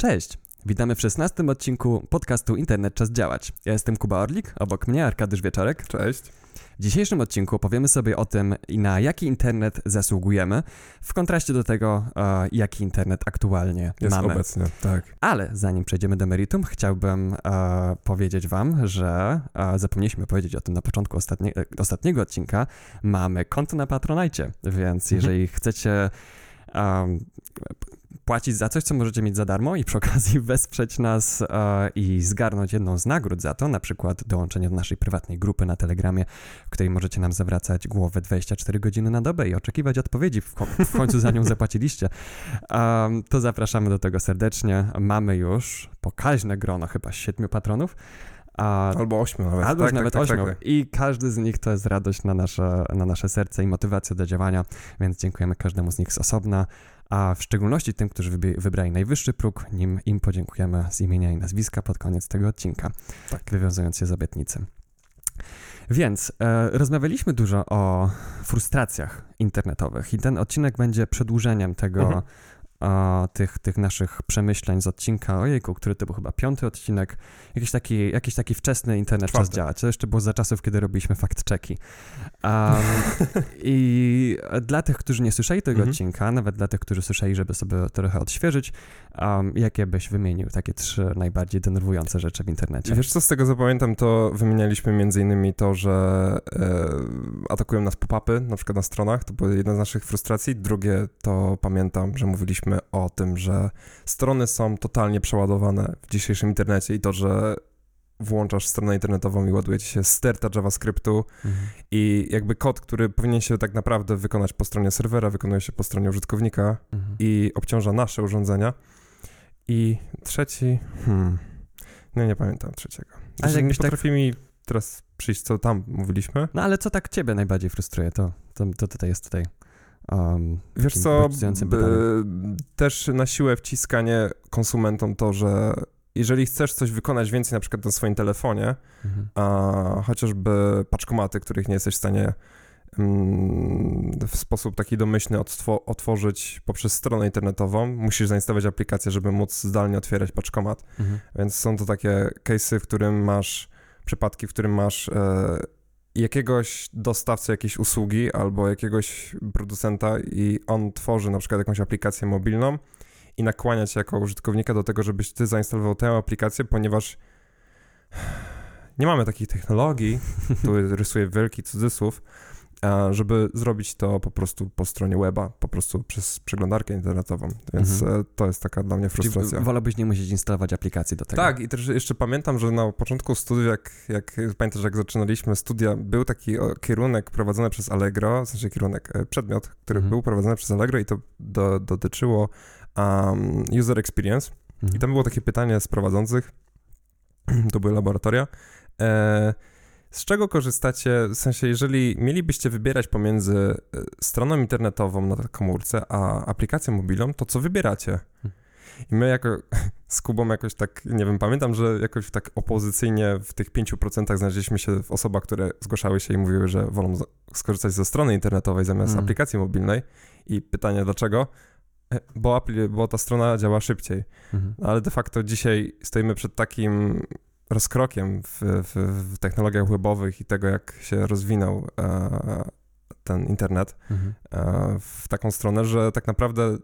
Cześć! Witamy w 16 odcinku podcastu Internet Czas Działać. Ja jestem Kuba Orlik, obok mnie Arkadiusz Wieczorek. Cześć. W dzisiejszym odcinku opowiemy sobie o tym, na jaki internet zasługujemy, w kontraście do tego, e, jaki internet aktualnie Jest mamy. obecnie, tak. Ale zanim przejdziemy do meritum, chciałbym e, powiedzieć Wam, że e, zapomnieliśmy powiedzieć o tym na początku ostatnie, e, ostatniego odcinka. Mamy konto na Patronite, więc Mhm. jeżeli chcecie um, płacić za coś, co możecie mieć za darmo i przy okazji wesprzeć nas e, i zgarnąć jedną z nagród za to, na przykład dołączenie do naszej prywatnej grupy na Telegramie, w której możecie nam zawracać głowę 24 godziny na dobę i oczekiwać odpowiedzi w, w końcu za nią zapłaciliście, um, to zapraszamy do tego serdecznie. Mamy już pokaźne grono, chyba siedmiu patronów. A, Albo ośmiu nawet. Albo tak, już nawet tak, ośmiu. Tak, tak. I każdy z nich to jest radość na nasze, na nasze serce i motywacja do działania, więc dziękujemy każdemu z nich z osobna, a w szczególności tym, którzy wybrali najwyższy próg, nim im podziękujemy z imienia i nazwiska pod koniec tego odcinka, Tak. wywiązując się z obietnicy. Więc e, rozmawialiśmy dużo o frustracjach internetowych i ten odcinek będzie przedłużeniem tego, Mhm. A, tych, tych naszych przemyśleń z odcinka, ojejku, który to był chyba piąty odcinek, jakiś taki, jakiś taki wczesny internet czas Czwarty. działać. To jeszcze było za czasów, kiedy robiliśmy fact-checki. Um, I dla tych, którzy nie słyszeli tego Mhm. odcinka, nawet dla tych, którzy słyszeli, żeby sobie trochę odświeżyć, um, jakie byś wymienił takie trzy najbardziej denerwujące rzeczy w internecie? Wiesz co, z tego co pamiętam, to wymienialiśmy między innymi to, że e, atakują nas pop-upy, na przykład na stronach, to była jedna z naszych frustracji. Drugie to pamiętam, że mówiliśmy o tym, że strony są totalnie przeładowane w dzisiejszym internecie i to, że włączasz stronę internetową i ładuje ci się sterta JavaScriptu Mhm. i jakby kod, który powinien się tak naprawdę wykonać po stronie serwera, wykonuje się po stronie użytkownika Mhm. i obciąża nasze urządzenia. I trzeci, hmm, no nie pamiętam trzeciego. Ale Ale nie jakbyś tak- potrafi mi teraz przyjść, co tam mówiliśmy. No ale co tak ciebie najbardziej frustruje? To, to, to tutaj jest tutaj. Um, Wiesz co, precyzującym b- pytaniem. też na siłę wciskanie konsumentom to, że jeżeli chcesz coś wykonać więcej na przykład na swoim telefonie, Mhm. a chociażby paczkomaty, których nie jesteś w stanie mm, w sposób taki domyślny odtwo- otworzyć poprzez stronę internetową, musisz zainstalować aplikację, żeby móc zdalnie otwierać paczkomat. Mhm. Więc są to takie case'y, w którym masz, przypadki, w którym masz e, jakiegoś dostawcę jakiejś usługi albo jakiegoś producenta i on tworzy na przykład jakąś aplikację mobilną i nakłania cię jako użytkownika do tego, żebyś ty zainstalował tę aplikację, ponieważ nie mamy takich technologii, tu rysuję wielki cudzysłów, żeby zrobić to po prostu po stronie weba, po prostu przez przeglądarkę internetową. Więc Mhm. e, to jest taka dla mnie Czyli frustracja. wolałbyś nie musieć instalować aplikacji do tego. Tak, i też jeszcze pamiętam, że na początku studiów, jak, jak pamiętasz, jak zaczynaliśmy studia, był taki kierunek prowadzony przez Allegro, w sensie kierunek, e, przedmiot, który Mhm. był prowadzony przez Allegro i to do, dotyczyło um, user experience. Mhm. I tam było takie pytanie z prowadzących, to były laboratoria, e, z czego korzystacie, w sensie jeżeli mielibyście wybierać pomiędzy e, stroną internetową na komórce, a aplikacją mobilną, to co wybieracie? I my jako z Kubą jakoś tak, nie wiem, pamiętam, że jakoś tak opozycyjnie w tych 5% znaleźliśmy się w osobach, które zgłaszały się i mówiły, że wolą skorzystać ze strony internetowej zamiast Mm. aplikacji mobilnej. I pytanie dlaczego? E, Bo, bo ta strona działa szybciej. Mhm. Ale de facto dzisiaj stoimy przed takim rozkrokiem w, w, w technologiach webowych i tego, jak się rozwinął e, ten internet Mhm. e, w taką stronę, że tak naprawdę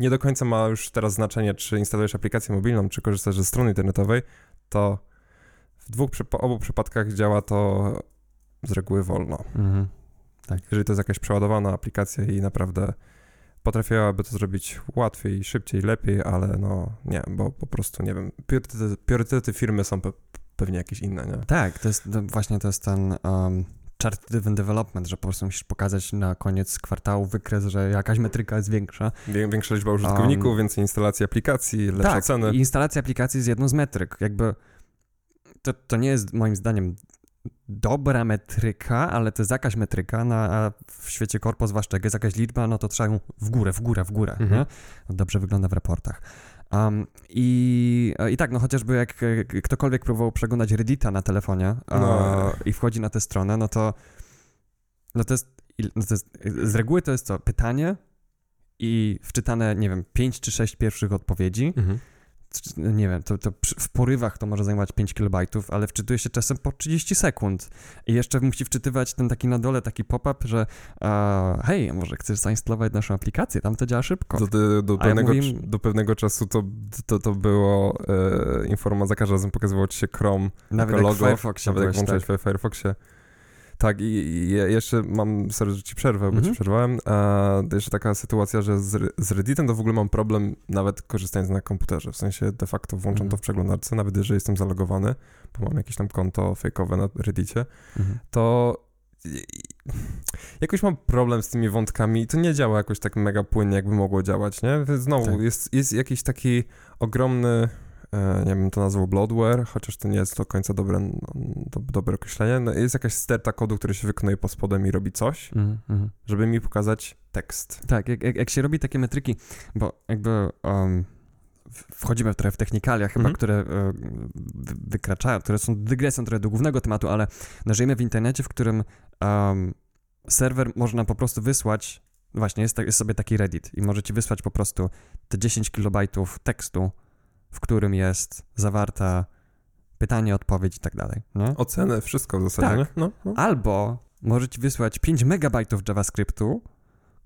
nie do końca ma już teraz znaczenie, czy instalujesz aplikację mobilną, czy korzystasz ze strony internetowej, to w dwóch, obu przypadkach działa to z reguły wolno. Mhm. Jeżeli to jest jakaś przeładowana aplikacja i naprawdę potrafiłaby to zrobić łatwiej, szybciej, lepiej, ale no nie, bo po prostu nie wiem, priorytety, priorytety firmy są pe- pewnie jakieś inne, nie? Tak, to jest to właśnie to jest ten um, chart-driven development, że po prostu musisz pokazać na koniec kwartału wykres, że jakaś metryka jest większa. Większa liczba użytkowników, Um, więcej instalacji aplikacji, lepsze tak, ceny. instalacja aplikacji jest jedną z metryk. Jakby to, to nie jest moim zdaniem dobra metryka, ale to jest jakaś metryka, no, a w świecie korpo zwłaszcza jak jest jakaś liczba, no to trzeba ją w górę, w górę, w górę, Mhm. Dobrze wygląda w raportach. Um, i, I tak, no chociażby jak ktokolwiek próbował przeglądać Reddita na telefonie e, No. i wchodzi na tę stronę, no to no to jest, no to jest z reguły to jest co, pytanie i wczytane, nie wiem, pięć czy sześć pierwszych odpowiedzi, Mhm. Nie wiem, to, to w porywach to może zajmować 5 kilobajtów, ale wczytuje się czasem po 30 sekund. I jeszcze musi wczytywać ten taki na dole taki pop-up, że uh, hej, może chcesz zainstalować naszą aplikację, tam to działa szybko. Do, do, do, pewnego, ja do pewnego czasu to, to, to było e, informacja, za każdym razem pokazywało ci się Chrome Nawet logo, w Firefoxie nawet jak tak. w Firefoxie. Tak, i, i jeszcze mam, sorry, że ci przerwę, bo ci mhm. przerwałem. E, jeszcze taka sytuacja, że z, z Redditem to w ogóle mam problem nawet korzystając na komputerze. W sensie de facto włączam to w mhm. przeglądarce, nawet jeżeli jestem zalogowany, bo mam jakieś tam konto fejkowe na Reddicie, mhm. to jakoś mam problem z tymi wątkami. To nie działa jakoś tak mega płynnie, jakby mogło działać, nie? Znowu, tak. jest, jest jakiś taki ogromny E, nie wiem, to nazwał bloatware, chociaż to nie jest do końca dobre, do, dobre określenie. No, jest jakaś sterta kodu, który się wykonuje pod spodem i robi coś, mm, mm. żeby mi pokazać tekst. Tak, jak, jak, jak, się robi takie metryki, bo jakby um, wchodzimy trochę w technikalia chyba, mm. które e, wykraczają, które są dygresją trochę do głównego tematu, ale no, żyjemy w internecie, w którym um, serwer można po prostu wysłać, właśnie jest, jest sobie taki Reddit i możecie wysłać po prostu te 10 kilobajtów tekstu w którym jest zawarta pytanie, odpowiedź i tak dalej. Nie? Ocenę, wszystko w zasadzie. Tak. No, no. Albo możecie wysłać 5 megabajtów JavaScriptu,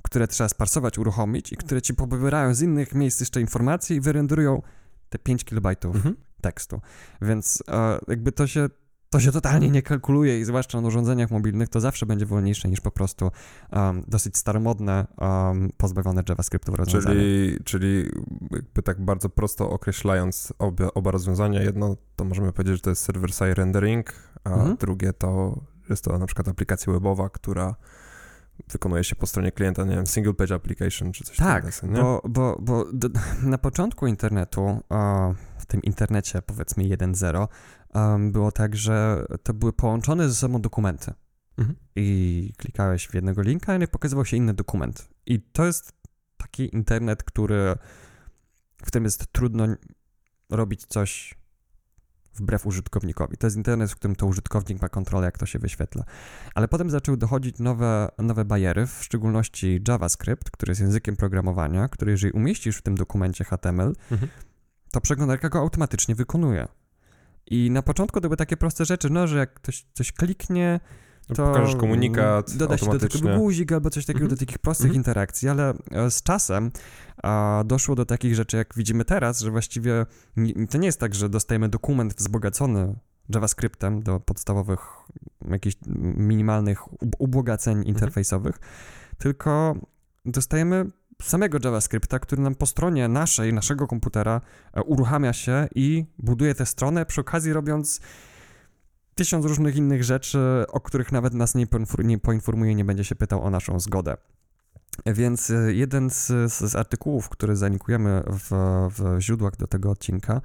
które trzeba sparsować, uruchomić i które ci pobierają z innych miejsc jeszcze informacje i wyrenderują te 5 kilobajtów mhm. tekstu. Więc e, jakby to się to się totalnie nie kalkuluje i zwłaszcza na urządzeniach mobilnych to zawsze będzie wolniejsze niż po prostu um, dosyć staromodne, um, pozbawione JavaScriptu rozwiązanie. Czyli, czyli jakby tak bardzo prosto określając obie, oba rozwiązania, jedno to możemy powiedzieć, że to jest server-side rendering, a mhm. drugie to jest to na przykład aplikacja webowa, która wykonuje się po stronie klienta, nie wiem, single page application czy coś takiego. Tak, bo, bo, bo do, na początku internetu, w tym internecie powiedzmy 1.0, um, było tak, że to były połączone ze sobą dokumenty. Mhm. I klikałeś w jednego linka i pokazywał się inny dokument. I to jest taki internet, który, w którym jest trudno robić coś wbrew użytkownikowi. To jest internet, w którym to użytkownik ma kontrolę, jak to się wyświetla. Ale potem zaczęły dochodzić nowe, nowe bariery, w szczególności JavaScript, który jest językiem programowania, który jeżeli umieścisz w tym dokumencie HTML, mhm. to przeglądarka go automatycznie wykonuje. I na początku to były takie proste rzeczy, no, że jak ktoś coś kliknie, no, to Pokażesz komunikat doda się do tego guzik albo coś takiego, mm -hmm. do takich prostych mm -hmm. interakcji, ale e, z czasem a, doszło do takich rzeczy, jak widzimy teraz, że właściwie nie, to nie jest tak, że dostajemy dokument wzbogacony JavaScriptem do podstawowych jakichś minimalnych ubogaceń mhm. interfejsowych, mm -hmm. tylko dostajemy samego JavaScripta, który nam po stronie naszej, naszego komputera e, uruchamia się i buduje tę stronę, przy okazji robiąc tysiąc różnych innych rzeczy, o których nawet nas nie, nie poinformuje, nie będzie się pytał o naszą zgodę. Więc e, jeden z, z artykułów, który zanikujemy w, w źródłach do tego odcinka,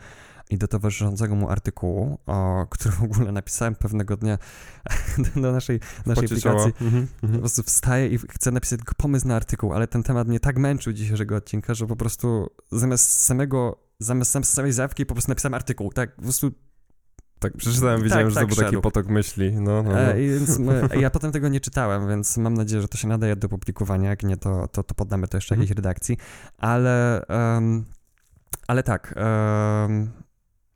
i do towarzyszącego mu artykułu, o, który w ogóle napisałem pewnego dnia do naszej, naszej aplikacji. Mhm, po mhm. prostu wstaję i chcę napisać tylko pomysł na artykuł, ale ten temat mnie tak męczył dzisiejszego odcinka, że po prostu zamiast samego, zamiast samej zawki po prostu napisałem artykuł, tak, po prostu tak, przeczytałem, tak, widziałem, tak, że tak, to był taki potok myśli. No, no, no. E, więc my, ja potem tego nie czytałem, więc mam nadzieję, że to się nadaje do publikowania. Jak nie, to, to, to poddamy to jeszcze mhm. jakiejś redakcji. Ale, um, ale tak. Um,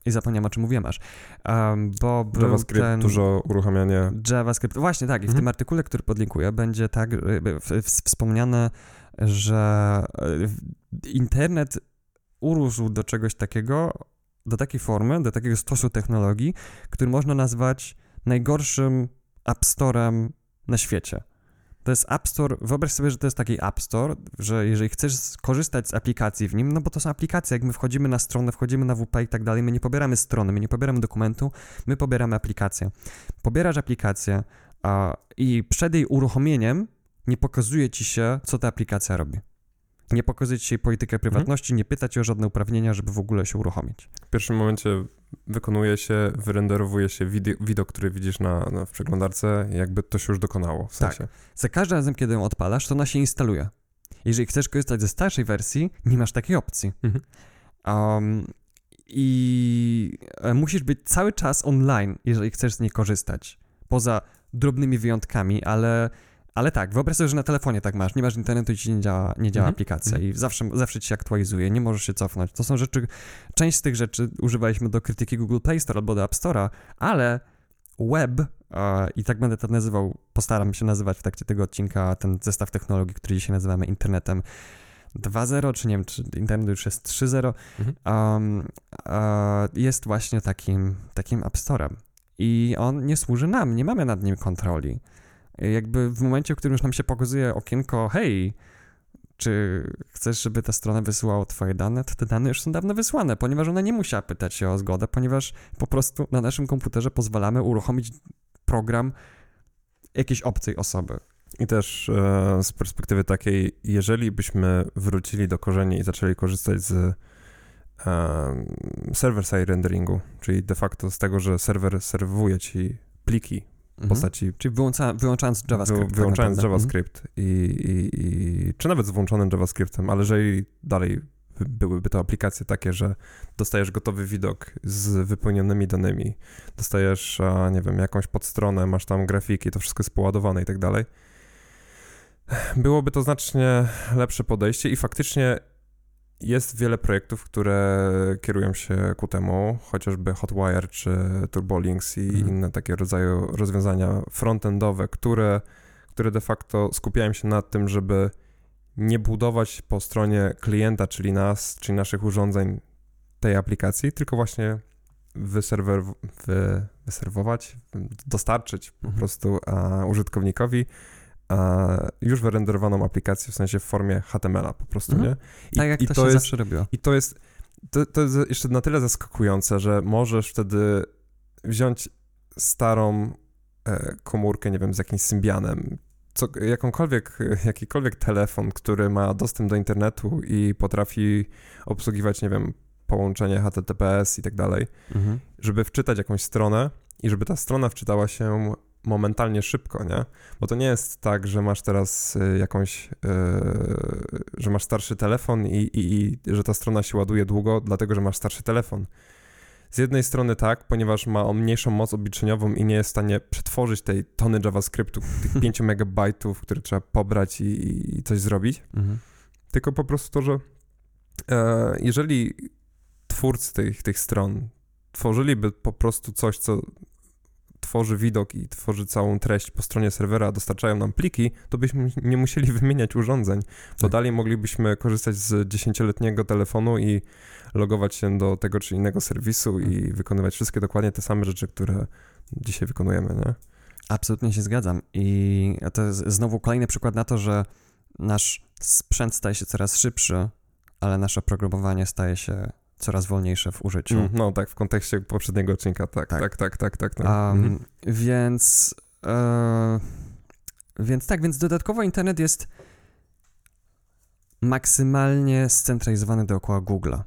i zapomniałem, o czym mówiłem aż. Um, bo JavaScript, ten... dużo uruchamiania. JavaScript, właśnie tak. I w mhm. tym artykule, który podlinkuję, będzie tak wspomniane, że e, internet urósł do czegoś takiego, do takiej formy, do takiego stosu technologii, który można nazwać najgorszym App Storem na świecie. To jest App Store, wyobraź sobie, że to jest taki App Store, że jeżeli chcesz skorzystać z aplikacji w nim, no bo to są aplikacje, jak my wchodzimy na stronę, wchodzimy na WP i tak dalej, my nie pobieramy strony, my nie pobieramy dokumentu, my pobieramy aplikację. Pobierasz aplikację a, i przed jej uruchomieniem nie pokazuje ci się, co ta aplikacja robi. Nie pokazuje ci jej politykę mhm. prywatności, mhm. nie pyta cię o żadne uprawnienia, żeby w ogóle się uruchomić. W pierwszym momencie wykonuje się, wyrenderowuje się widok, który widzisz na, na, w przeglądarce, jakby to się już dokonało. W sensie. Tak. Za każdym razem, kiedy ją odpalasz, to ona się instaluje. Jeżeli chcesz korzystać ze starszej wersji, nie masz takiej opcji. Mhm. Um, I e, musisz być cały czas online, jeżeli chcesz z niej korzystać. Poza drobnymi wyjątkami, ale Ale tak, wyobraź sobie, że na telefonie tak masz, nie masz internetu i ci nie działa, nie działa Mhm. aplikacja Mhm. i zawsze, zawsze ci się aktualizuje, nie możesz się cofnąć. To są rzeczy, część z tych rzeczy używaliśmy do krytyki Google Play Store albo do App Store'a, ale web, e, i tak będę to nazywał, postaram się nazywać w trakcie tego odcinka ten zestaw technologii, który dzisiaj nazywamy internetem 2.0, czy nie wiem, czy internet już jest 3.0, Mhm. um, e, jest właśnie takim, takim App Store'em. I on nie służy nam, nie mamy nad nim kontroli. Jakby w momencie, w którym już nam się pokazuje okienko, hej, czy chcesz, żeby ta strona wysyłała twoje dane, to te dane już są dawno wysłane, ponieważ ona nie musiała pytać się o zgodę, ponieważ po prostu na naszym komputerze pozwalamy uruchomić program jakiejś obcej osoby. I też e, z perspektywy takiej, jeżeli byśmy wrócili do korzeni i zaczęli korzystać z e, server-side renderingu, czyli de facto z tego, że serwer serwuje ci pliki Mhm. postaci Czyli wyłącza, wyłączając JavaScript. Wy, tak wyłączając naprawdę. JavaScript i, i, i czy nawet z włączonym JavaScriptem, ale jeżeli dalej by- byłyby to aplikacje takie, że dostajesz gotowy widok z wypełnionymi danymi, dostajesz, a, nie wiem, jakąś podstronę, masz tam grafiki, to wszystko jest poładowane i tak dalej, byłoby to znacznie lepsze podejście i faktycznie jest wiele projektów, które kierują się ku temu, chociażby Hotwire czy TurboLinks i Mhm. inne takie rodzaju rozwiązania frontendowe, które, które de facto skupiają się na tym, żeby nie budować po stronie klienta, czyli nas, czyli naszych urządzeń tej aplikacji, tylko właśnie wyserwer, wy, wyserwować, dostarczyć po Mhm. prostu a, użytkownikowi już wyrenderowaną aplikację, w sensie w formie HTML-a po prostu, Mhm. nie? I, Tak jak i to, się jest, zawsze robiło. I to jest, to, to jest jeszcze na tyle zaskakujące, że możesz wtedy wziąć starą e, komórkę, nie wiem, z jakimś Symbianem, co, jakąkolwiek, jakikolwiek telefon, który ma dostęp do internetu i potrafi obsługiwać, nie wiem, połączenie HTTPS i tak dalej, Mhm. żeby wczytać jakąś stronę i żeby ta strona wczytała się momentalnie szybko, nie? Bo to nie jest tak, że masz teraz y, jakąś, y, że masz starszy telefon i, i, i że ta strona się ładuje długo, dlatego że masz starszy telefon. Z jednej strony tak, ponieważ ma on mniejszą moc obliczeniową i nie jest w stanie przetworzyć tej tony JavaScriptu, tych 5 megabajtów, które trzeba pobrać i, i coś zrobić Mhm. tylko po prostu to, że e, jeżeli twórcy tych, tych stron tworzyliby po prostu coś, co tworzy widok i tworzy całą treść po stronie serwera, dostarczają nam pliki, to byśmy nie musieli wymieniać urządzeń, bo Tak. dalej moglibyśmy korzystać z dziesięcioletniego telefonu i logować się do tego czy innego serwisu i wykonywać wszystkie dokładnie te same rzeczy, które dzisiaj wykonujemy, nie? Absolutnie się zgadzam. I to jest znowu kolejny przykład na to, że nasz sprzęt staje się coraz szybszy, ale nasze oprogramowanie staje się coraz wolniejsze w użyciu. Mm, No tak, w kontekście poprzedniego odcinka, tak, Tak. tak, tak, tak, tak. tak. Um. Więc. E, więc tak, więc dodatkowo internet jest maksymalnie scentralizowany dookoła Google'a.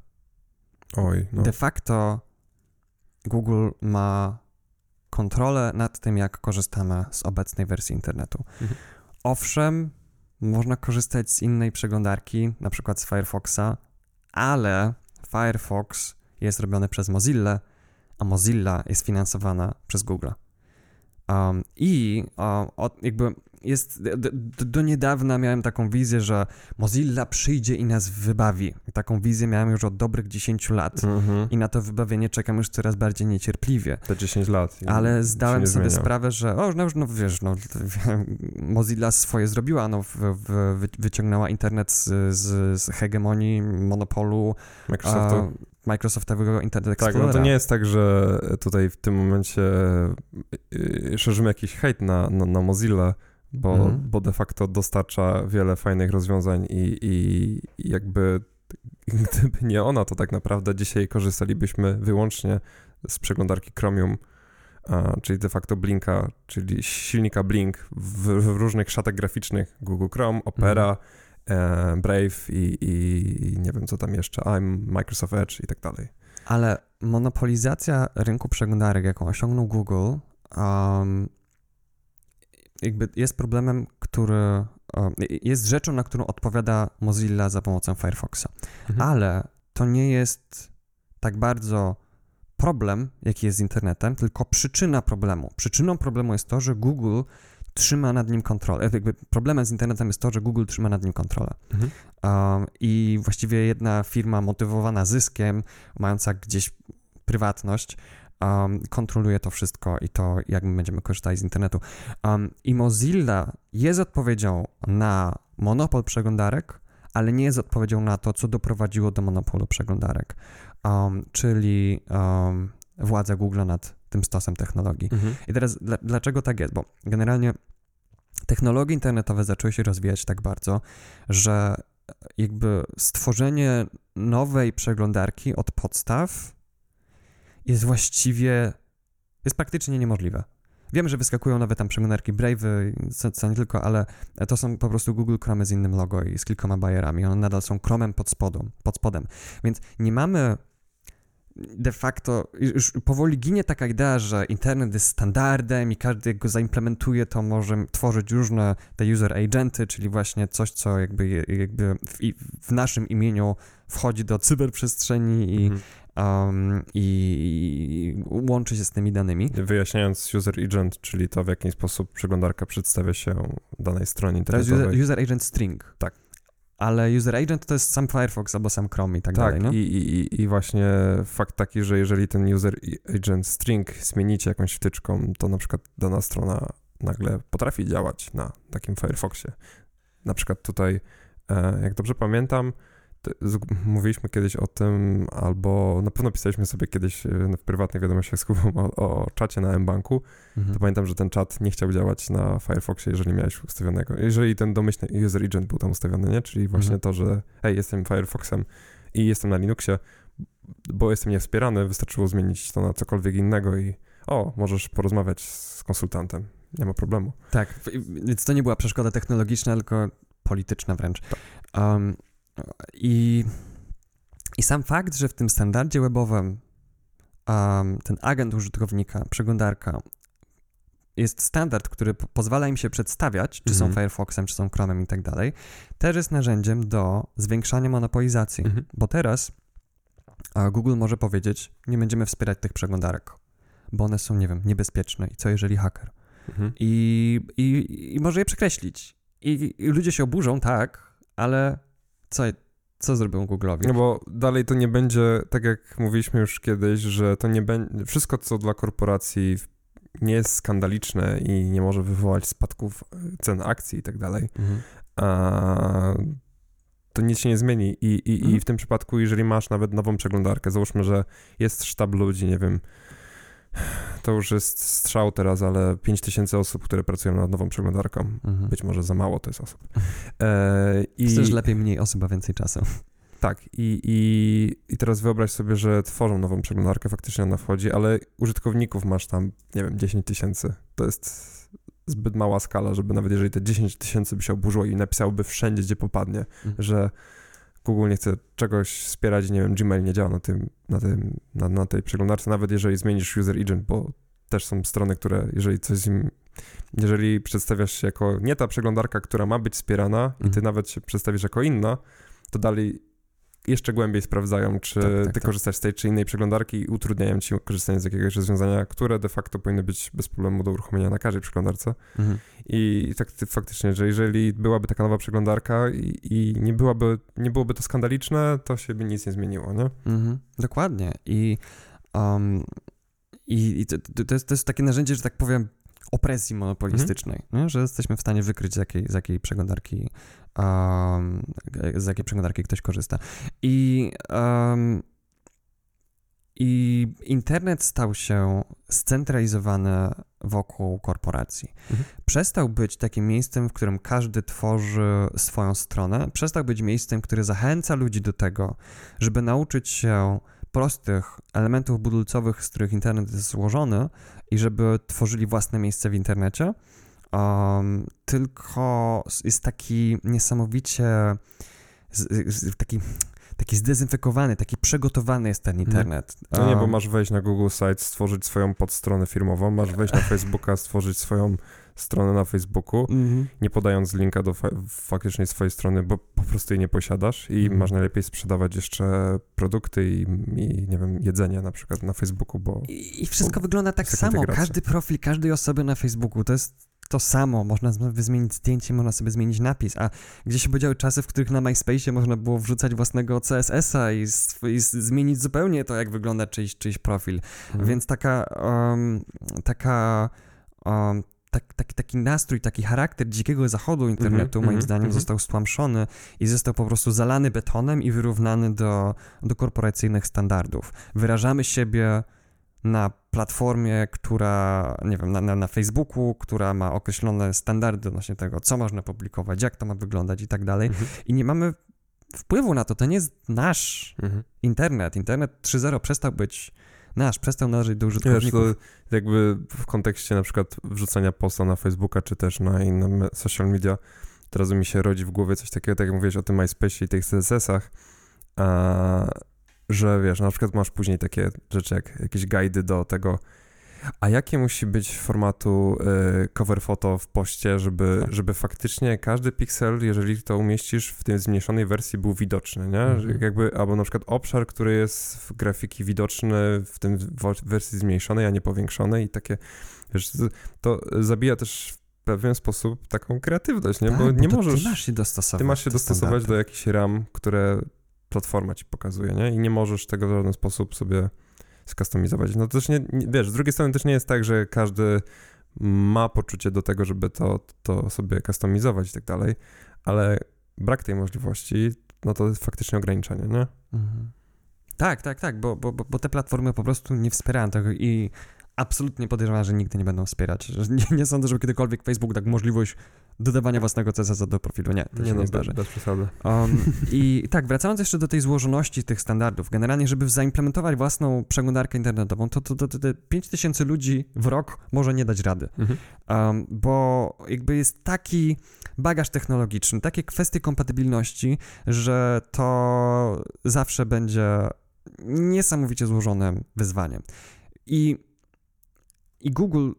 Oj, no. De facto Google ma kontrolę nad tym, jak korzystamy z obecnej wersji internetu. Mhm. Owszem, można korzystać z innej przeglądarki, na przykład z Firefoxa, ale Firefox jest robiony przez Mozilla, a Mozilla jest finansowana przez Google. Um, I um, od, jakby jest, d, d, do niedawna miałem taką wizję, że Mozilla przyjdzie i nas wybawi. Taką wizję miałem już od dobrych 10 lat. Mhm. I na to wybawienie czekam już coraz bardziej niecierpliwie. Te 10 lat. Ale zdałem sobie sprawę, że o, no, już, no wiesz, no, Mozilla swoje zrobiła, no, w, w, wy- wyciągnęła internet z, z, z hegemonii, monopolu Microsoftu. a, Microsoftowego Internet tak, Explorera. no to nie jest tak, że tutaj w tym momencie yy, szerzymy jakiś hejt na, na, na Mozilla, bo, Mhm. bo de facto dostarcza wiele fajnych rozwiązań i, i, jakby gdyby nie ona, to tak naprawdę dzisiaj korzystalibyśmy wyłącznie z przeglądarki Chromium, czyli de facto Blinka, czyli silnika Blink w, w różnych szatach graficznych Google Chrome, Opera, e, Brave i, i nie wiem co tam jeszcze, I'm Microsoft Edge i tak dalej. Ale monopolizacja rynku przeglądarek, jaką osiągnął Google, um, jakby jest problemem, który um, jest rzeczą, na którą odpowiada Mozilla za pomocą Firefoxa. Mhm. Ale to nie jest tak bardzo problem, jaki jest z internetem, tylko przyczyna problemu. Przyczyną problemu jest to, że Google trzyma nad nim kontrolę. E, Jakby problemem z internetem jest to, że Google trzyma nad nim kontrolę. Mhm. Um, I właściwie jedna firma motywowana zyskiem, mająca gdzieś prywatność, um, kontroluje to wszystko i to, jak my będziemy korzystali z internetu. Um, I Mozilla jest odpowiedzią na monopol przeglądarek, ale nie jest odpowiedzią na to, co doprowadziło do monopolu przeglądarek, um, czyli um, władza Google nad tym stosem technologii. Mhm. I teraz dla, dlaczego tak jest? Bo generalnie technologie internetowe zaczęły się rozwijać tak bardzo, że jakby stworzenie nowej przeglądarki od podstaw jest właściwie, jest praktycznie niemożliwe. Wiem, że wyskakują nowe tam przeglądarki Brave, co, co nie tylko, ale to są po prostu Google Chrome z innym logo i z kilkoma bajerami. One nadal są Chromem pod, spodą, pod spodem. Więc nie mamy de facto, już powoli ginie taka idea, że internet jest standardem i każdy jak go zaimplementuje, to może tworzyć różne te user agenty, czyli właśnie coś, co jakby, jakby w, w naszym imieniu wchodzi do cyberprzestrzeni i, Mhm. Um, i, łączy się z tymi danymi. Wyjaśniając user agent, czyli to w jaki sposób przeglądarka przedstawia się danej stronie internetowej. user, user agent string. Tak. Ale user agent to jest sam Firefox albo sam Chrome i tak, Tak, dalej, no? i, i, i- właśnie fakt taki, że jeżeli ten user agent string zmienicie jakąś wtyczką, to na przykład dana strona nagle potrafi działać na takim Firefoxie. Na przykład tutaj, e, jak dobrze pamiętam, mówiliśmy kiedyś o tym, albo na pewno pisaliśmy sobie kiedyś e, w prywatnych wiadomościach z Kubą o, o czacie na mBanku, Mhm. to pamiętam, że ten czat nie chciał działać na Firefoxie, jeżeli miałeś ustawionego, jeżeli ten domyślny user agent był tam ustawiony, nie? Czyli właśnie Mhm. to, że hej, jestem Firefoxem i jestem na Linuxie, bo jestem niewspierany, wystarczyło zmienić to na cokolwiek innego i o, możesz porozmawiać z konsultantem, nie ma problemu. Tak, więc to nie była przeszkoda technologiczna, tylko polityczna wręcz. Tak. Um, i, I sam fakt, że w tym standardzie webowym um, ten agent użytkownika, przeglądarka, jest standard, który po- pozwala im się przedstawiać, czy są Mhm. Firefoxem, czy są Chromem i tak dalej, też jest narzędziem do zwiększania monopolizacji. Bo teraz Google może powiedzieć, nie będziemy wspierać tych przeglądarek, bo one są, nie wiem, niebezpieczne. I co jeżeli haker? Mhm. I, i, i może je przekreślić. I, I ludzie się oburzą, tak, ale co, co zrobią Google'owi? No bo dalej to nie będzie, tak jak mówiliśmy już kiedyś, że to nie będzie, wszystko co dla korporacji nie jest skandaliczne i nie może wywołać spadków e, cen akcji i tak dalej, Mhm. a to nic się nie zmieni. I, i, Mhm. I w tym przypadku, jeżeli masz nawet nową przeglądarkę, załóżmy, że jest sztab ludzi, nie wiem, to już jest strzał teraz, ale 5000 osób, które pracują nad nową przeglądarką. Mhm. Być może za mało to jest osób. E, i, lepiej mniej osób, a więcej czasu. tak, i, i, i teraz wyobraź sobie, że tworzą nową przeglądarkę, faktycznie ona wchodzi, ale użytkowników masz tam, nie wiem, 10 tysięcy. To jest zbyt mała skala, żeby nawet jeżeli te 10 tysięcy by się oburzyło i napisałoby wszędzie, gdzie popadnie, Mhm. że Google nie chce czegoś wspierać nie wiem, Gmail nie działa na, tym, na, tym, na, na tej przeglądarce, nawet jeżeli zmienisz user agent, bo też są strony, które jeżeli coś z im, jeżeli przedstawiasz się jako nie ta przeglądarka, która ma być wspierana i ty Mhm. nawet się przedstawisz jako inna, to dalej jeszcze głębiej sprawdzają, czy Tak, tak, ty tak. korzystasz z tej czy innej przeglądarki i utrudniają ci korzystanie z jakiegoś rozwiązania, które de facto powinny być bez problemu do uruchomienia na każdej przeglądarce. Mhm. I tak ty- faktycznie, że jeżeli byłaby taka nowa przeglądarka i, i nie, byłaby, nie byłoby to skandaliczne, to się by nic nie zmieniło, nie? Mhm. Dokładnie. I, um, i, i to, to, jest, to jest takie narzędzie, że tak powiem, opresji monopolistycznej, nie? że jesteśmy w stanie wykryć, z jakiej, z jakiej przeglądarki um, z jakiej przeglądarki ktoś korzysta. I, um, I internet stał się scentralizowany wokół korporacji. Mhm. Przestał być takim miejscem, w którym każdy tworzy swoją stronę. Przestał być miejscem, które zachęca ludzi do tego, żeby nauczyć się prostych elementów budulcowych, z których internet jest złożony i żeby tworzyli własne miejsce w internecie. Um, tylko jest taki niesamowicie taki, taki zdezynfekowany, taki przygotowany jest ten internet. No nie, bo masz wejść na Google Sites, stworzyć swoją podstronę firmową, masz wejść na Facebooka, stworzyć swoją stronę na Facebooku, mhm. nie podając linka do fa- faktycznej swojej strony, bo po prostu jej nie posiadasz i Mhm. masz najlepiej sprzedawać jeszcze produkty i, i nie wiem, jedzenie na przykład na Facebooku, bo I, I wszystko wygląda tak samo. integracja. Każdy profil każdej osoby na Facebooku to jest to samo. Można sobie zmienić zdjęcie, można sobie zmienić napis, a gdzie się podziały czasy, w których na MySpace można było wrzucać własnego CSS-a i, i zmienić zupełnie to, jak wygląda czyjś, czyjś profil. Mhm. Więc taka, um, taka um, tak, taki, taki nastrój, taki charakter dzikiego zachodu internetu, mm-hmm, moim mm-hmm, zdaniem, mm-hmm. został stłamszony i został po prostu zalany betonem i wyrównany do, do korporacyjnych standardów. Wyrażamy siebie na platformie, która, nie wiem, na, na, na, Facebooku, która ma określone standardy odnośnie tego, co można publikować, jak to ma wyglądać i tak dalej. Mhm. I nie mamy wpływu na to. To nie jest nasz mhm. internet. Internet 3.0 przestał być nasz, przestał należeć do użytkowników. Wiesz, to jakby w kontekście na przykład wrzucania posta na Facebooka, czy też na inne social media, teraz mi się rodzi w głowie coś takiego, tak jak mówiłeś o tym MySpace i tych CSS-ach, a, że wiesz, na przykład masz później takie rzeczy jak jakieś guidy do tego, a jakie musi być formatu y, cover photo w poście, żeby, tak. żeby faktycznie każdy piksel, jeżeli to umieścisz w tej zmniejszonej wersji, był widoczny, nie? Mhm. Jakby, albo na przykład obszar, który jest w grafiki widoczny w tym wersji zmniejszonej, a nie powiększonej i takie, wiesz, to zabija też w pewien sposób taką kreatywność, nie? Tak, bo nie bo możesz... Ty masz się dostosować. Ty masz się dostosować do jakichś ram, które platforma ci pokazuje, nie? I nie możesz tego w żaden sposób sobie skustomizować. No to też nie, nie, wiesz, z drugiej strony też nie jest tak, że każdy ma poczucie do tego, żeby to, to sobie kustomizować i tak dalej, ale brak tej możliwości, no to jest faktycznie ograniczenie, nie? Mhm. Tak, tak, tak, bo, bo, bo te platformy po prostu nie wspierają tego i absolutnie podejrzewam, że nigdy nie będą wspierać. Nie, nie sądzę, żeby kiedykolwiek Facebook tak możliwość dodawania własnego CSS do profilu. Nie, to nie się no, nie zdarzy. Bez przesady. Um, I tak, wracając jeszcze do tej złożoności tych standardów, generalnie, żeby zaimplementować własną przeglądarkę internetową, to, to, to, to, to 5000 ludzi w rok może nie dać rady, mhm. um, bo jakby jest taki bagaż technologiczny, takie kwestie kompatybilności, że to zawsze będzie niesamowicie złożonym wyzwaniem. I, i Google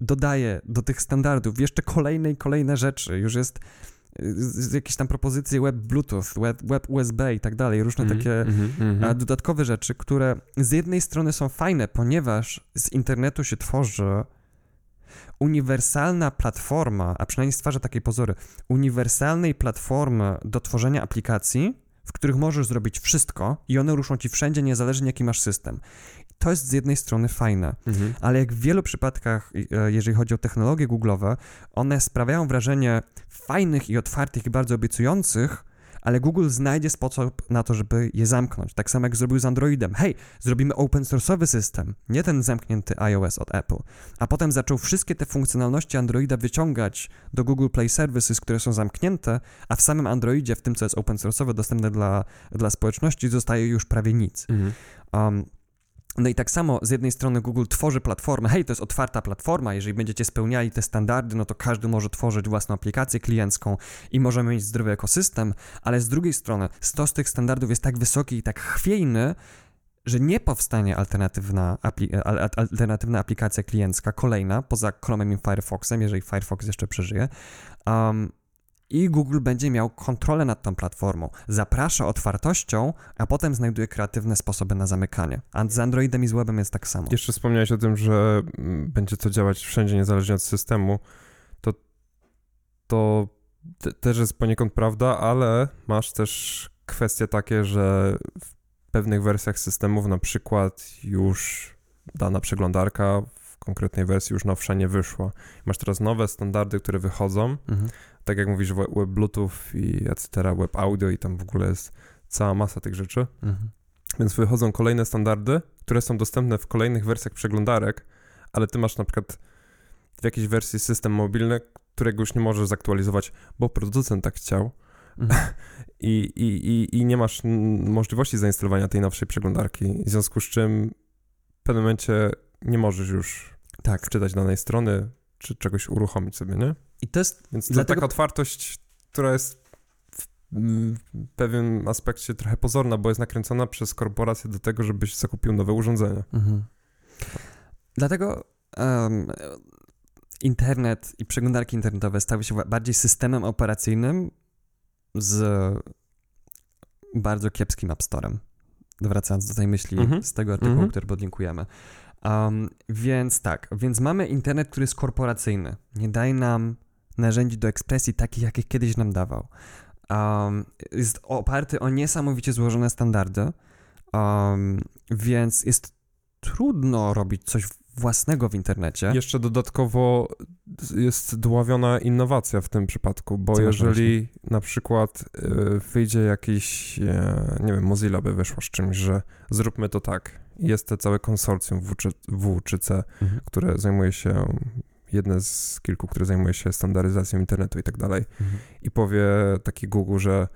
dodaje do tych standardów jeszcze kolejne i kolejne rzeczy. Już jest jakieś tam propozycje web Bluetooth, web, web USB i tak dalej, różne mm, takie mm, mm, dodatkowe rzeczy, które z jednej strony są fajne, ponieważ z internetu się tworzy uniwersalna platforma, a przynajmniej stwarza takie pozory, uniwersalnej platformy do tworzenia aplikacji, w których możesz zrobić wszystko i one ruszą ci wszędzie, niezależnie jaki masz system to jest z jednej strony fajne, mhm. ale jak w wielu przypadkach, e, jeżeli chodzi o technologie Google'owe, one sprawiają wrażenie fajnych i otwartych i bardzo obiecujących, ale Google znajdzie sposób na to, żeby je zamknąć. Tak samo jak zrobił z Androidem. Hej, zrobimy open source'owy system, nie ten zamknięty iOS od Apple. A potem zaczął wszystkie te funkcjonalności Androida wyciągać do Google Play Services, które są zamknięte, a w samym Androidzie, w tym co jest open source'owe, dostępne dla, dla społeczności, zostaje już prawie nic. Mhm. Um, no i tak samo z jednej strony Google tworzy platformę, hej, to jest otwarta platforma, jeżeli będziecie spełniali te standardy, no to każdy może tworzyć własną aplikację kliencką i możemy mieć zdrowy ekosystem, ale z drugiej strony stos tych standardów jest tak wysoki i tak chwiejny, że nie powstanie alternatywna, apli alternatywna aplikacja kliencka, kolejna, poza Chromem i Firefoxem, jeżeli Firefox jeszcze przeżyje, um, i Google będzie miał kontrolę nad tą platformą. Zaprasza otwartością, a potem znajduje kreatywne sposoby na zamykanie. A z Androidem i z webem jest tak samo. Jeszcze wspomniałeś o tym, że mm, będzie to działać wszędzie, niezależnie od systemu. To, to te, też jest poniekąd prawda, ale masz też kwestie takie, że w pewnych wersjach systemów, na przykład już dana przeglądarka w konkretnej wersji już nowsza nie wyszła. Masz teraz nowe standardy, które wychodzą. Mhm tak jak mówisz, web, web Bluetooth i etc., web audio i tam w ogóle jest cała masa tych rzeczy. Mhm. Więc wychodzą kolejne standardy, które są dostępne w kolejnych wersjach przeglądarek, ale ty masz na przykład w jakiejś wersji system mobilny, którego już nie możesz zaktualizować, bo producent tak chciał. Mhm. I, i, i, I nie masz możliwości zainstalowania tej nowszej przeglądarki, w związku z czym w pewnym momencie nie możesz już tak. wczytać danej strony, czy czegoś uruchomić sobie, nie? I to jest. Więc to dlatego... taka otwartość, która jest w pewnym aspekcie trochę pozorna, bo jest nakręcona przez korporację do tego, żebyś zakupił nowe urządzenia. Mhm. Dlatego um, internet i przeglądarki internetowe stały się bardziej systemem operacyjnym z bardzo kiepskim App Storem. Wracając do tej myśli mhm. z tego artykułu, mhm. który podlinkujemy. Um, więc tak, więc mamy internet, który jest korporacyjny. Nie daje nam narzędzi do ekspresji takich, jakich kiedyś nam dawał. Um, jest oparty o niesamowicie złożone standardy, um, więc jest trudno robić coś własnego w internecie. Jeszcze dodatkowo jest dławiona innowacja w tym przypadku, bo Co jeżeli na przykład y, wyjdzie jakiś, e, nie wiem, Mozilla by wyszła z czymś, że zróbmy to tak. Jest to całe konsorcjum W czy, w czy C, Mhm. które zajmuje się, jedne z kilku, które zajmuje się standaryzacją internetu i tak dalej. Mhm. i powie taki Google, że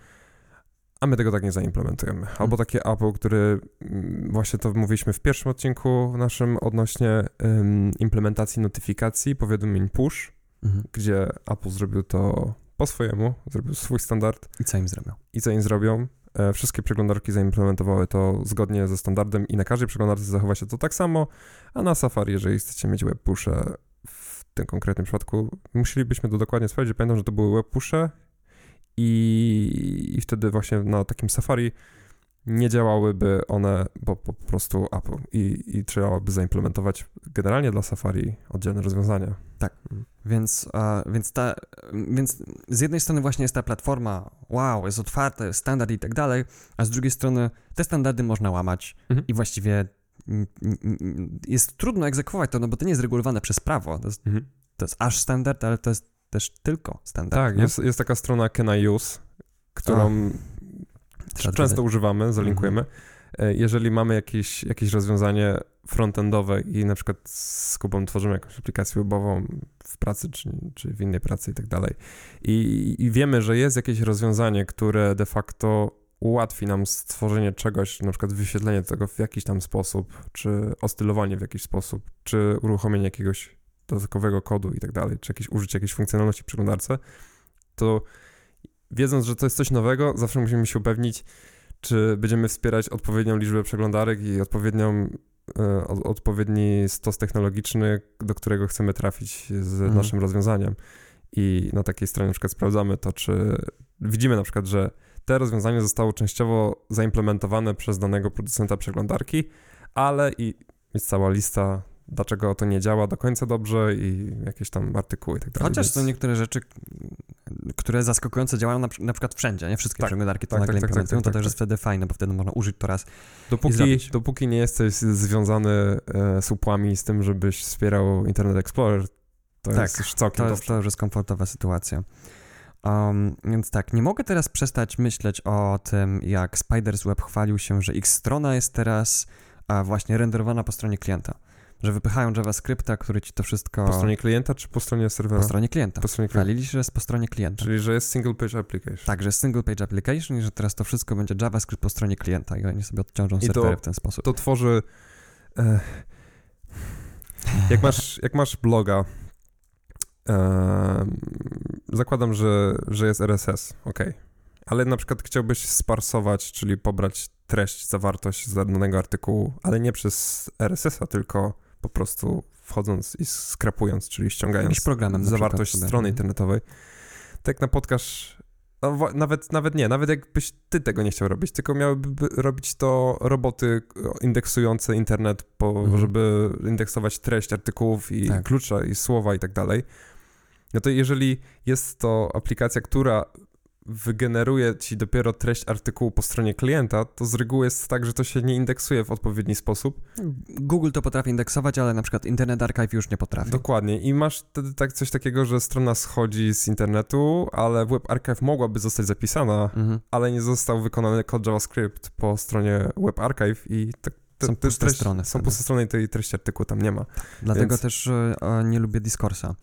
a my tego tak nie zaimplementujemy. Albo takie Apple, który mm, właśnie to mówiliśmy w pierwszym odcinku naszym odnośnie ym, implementacji notyfikacji, powiadomień push, Mhm. gdzie Apple zrobił to po swojemu, zrobił swój standard I co im zrobią? i co im zrobią. E, Wszystkie przeglądarki zaimplementowały to zgodnie ze standardem i na każdej przeglądarce zachowa się to tak samo, a na Safari, jeżeli chcecie mieć web pusze w tym konkretnym przypadku, musielibyśmy to dokładnie sprawdzić. Pamiętam, że to były web pusze i, i wtedy właśnie na takim Safari nie działałyby one, bo po prostu Apple i, i trzeba by zaimplementować generalnie dla Safari oddzielne rozwiązania. Tak. Mm. Więc, więc, ta, więc z jednej strony właśnie jest ta platforma, wow, jest otwarta, jest standard i tak dalej, a z drugiej strony te standardy można łamać Mhm. i właściwie jest trudno egzekwować to, no bo to nie jest regulowane przez prawo. To jest, to jest aż standard, ale to jest też tylko standard. Tak, jest, jest taka strona Can I Use, którą Trzeba często używamy, zalinkujemy. E, Jeżeli mamy jakieś, jakieś rozwiązanie frontendowe i na przykład z Kubą tworzymy jakąś aplikację webową w pracy czy, czy w innej pracy i tak dalej i, i wiemy, że jest jakieś rozwiązanie, które de facto ułatwi nam stworzenie czegoś, na przykład wyświetlenie tego w jakiś tam sposób, czy ostylowanie w jakiś sposób, czy uruchomienie jakiegoś dodatkowego kodu i tak dalej, czy jakieś użycie jakiejś funkcjonalności w przeglądarce, to wiedząc, że to jest coś nowego, zawsze musimy się upewnić, czy będziemy wspierać odpowiednią liczbę przeglądarek i odpowiednią, e, od, odpowiedni stos technologiczny, do którego chcemy trafić z Mhm. naszym rozwiązaniem. I na takiej stronie na przykład sprawdzamy to, czy widzimy na przykład, że te rozwiązanie zostało częściowo zaimplementowane przez danego producenta przeglądarki, ale i jest cała lista, dlaczego to nie działa do końca dobrze i jakieś tam artykuły i tak dalej. Chociaż są niektóre rzeczy, które zaskakująco działają na, na przykład wszędzie, nie? Wszystkie Tak, przeglądarki to tak, nagle tak, tak, tak, to tak, też jest wtedy fajne, bo wtedy można użyć to raz. Dopóki, dopóki nie jesteś związany e, z upłami z tym, żebyś wspierał Internet Explorer, to Tak, jest już całkiem To jest, dobrze. to już jest komfortowa sytuacja. Um, więc tak, nie mogę teraz przestać myśleć o tym, jak Spiders Web chwalił się, że ich strona jest teraz a, właśnie renderowana po stronie klienta. Że wypychają JavaScripta, który ci to wszystko... Po stronie klienta czy po stronie serwera? po stronie klienta. Po stronie klienta. Chwalili się, że jest po stronie klienta. Czyli, że jest single page application. Tak, że jest single page application i że teraz to wszystko będzie JavaScript po stronie klienta i oni sobie odciążą I to- serwery w ten sposób. To tworzy... E, jak, masz, jak masz bloga, e, zakładam, że, że jest RSS, ok. Ale na przykład chciałbyś sparsować, czyli pobrać treść, zawartość z danego artykułu, ale nie przez RSS-a, tylko po prostu wchodząc i skrapując, czyli ściągając programem na zawartość przykład strony internetowej. Tak napotkasz, no, wa- nawet, nawet nie, nawet jakbyś ty tego nie chciał robić, tylko miałyby by- robić to roboty indeksujące internet, po, Mhm. żeby indeksować treść artykułów i Tak. klucze i słowa i tak dalej. No to jeżeli jest to aplikacja, która wygeneruje ci dopiero treść artykułu po stronie klienta, to z reguły jest tak, że to się nie indeksuje w odpowiedni sposób. Google to potrafi indeksować, ale na przykład Internet Archive już nie potrafi. Dokładnie. I masz wtedy tak coś takiego, że strona schodzi z internetu, ale Web Archive mogłaby zostać zapisana, Mhm. ale nie został wykonany kod JavaScript po stronie Web Archive i tak te, Są te puste treści- strony Są wtedy. puste strony i tej treści artykułu tam nie ma. Dlatego Więc- też e, e, nie lubię Discoursa.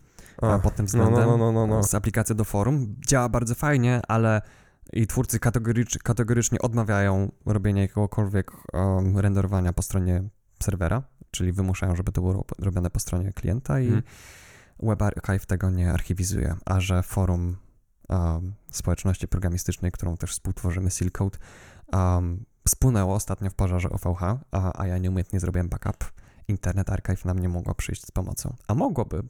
A, A, pod tym no, względem no, no, no, no. z aplikacji do forum działa bardzo fajnie, ale i twórcy kategorycz, kategorycznie odmawiają robienia jakiegokolwiek um, renderowania po stronie serwera, czyli wymuszają, żeby to było robione po stronie klienta i Mhm. Web Archive tego nie archiwizuje, a że forum um, społeczności programistycznej, którą też współtworzymy, Silcode, um, spłynęło ostatnio w pożarze OVH, a, a ja nieumiejętnie zrobiłem backup. Internet Archive nam nie mogło przyjść z pomocą. A mogłoby,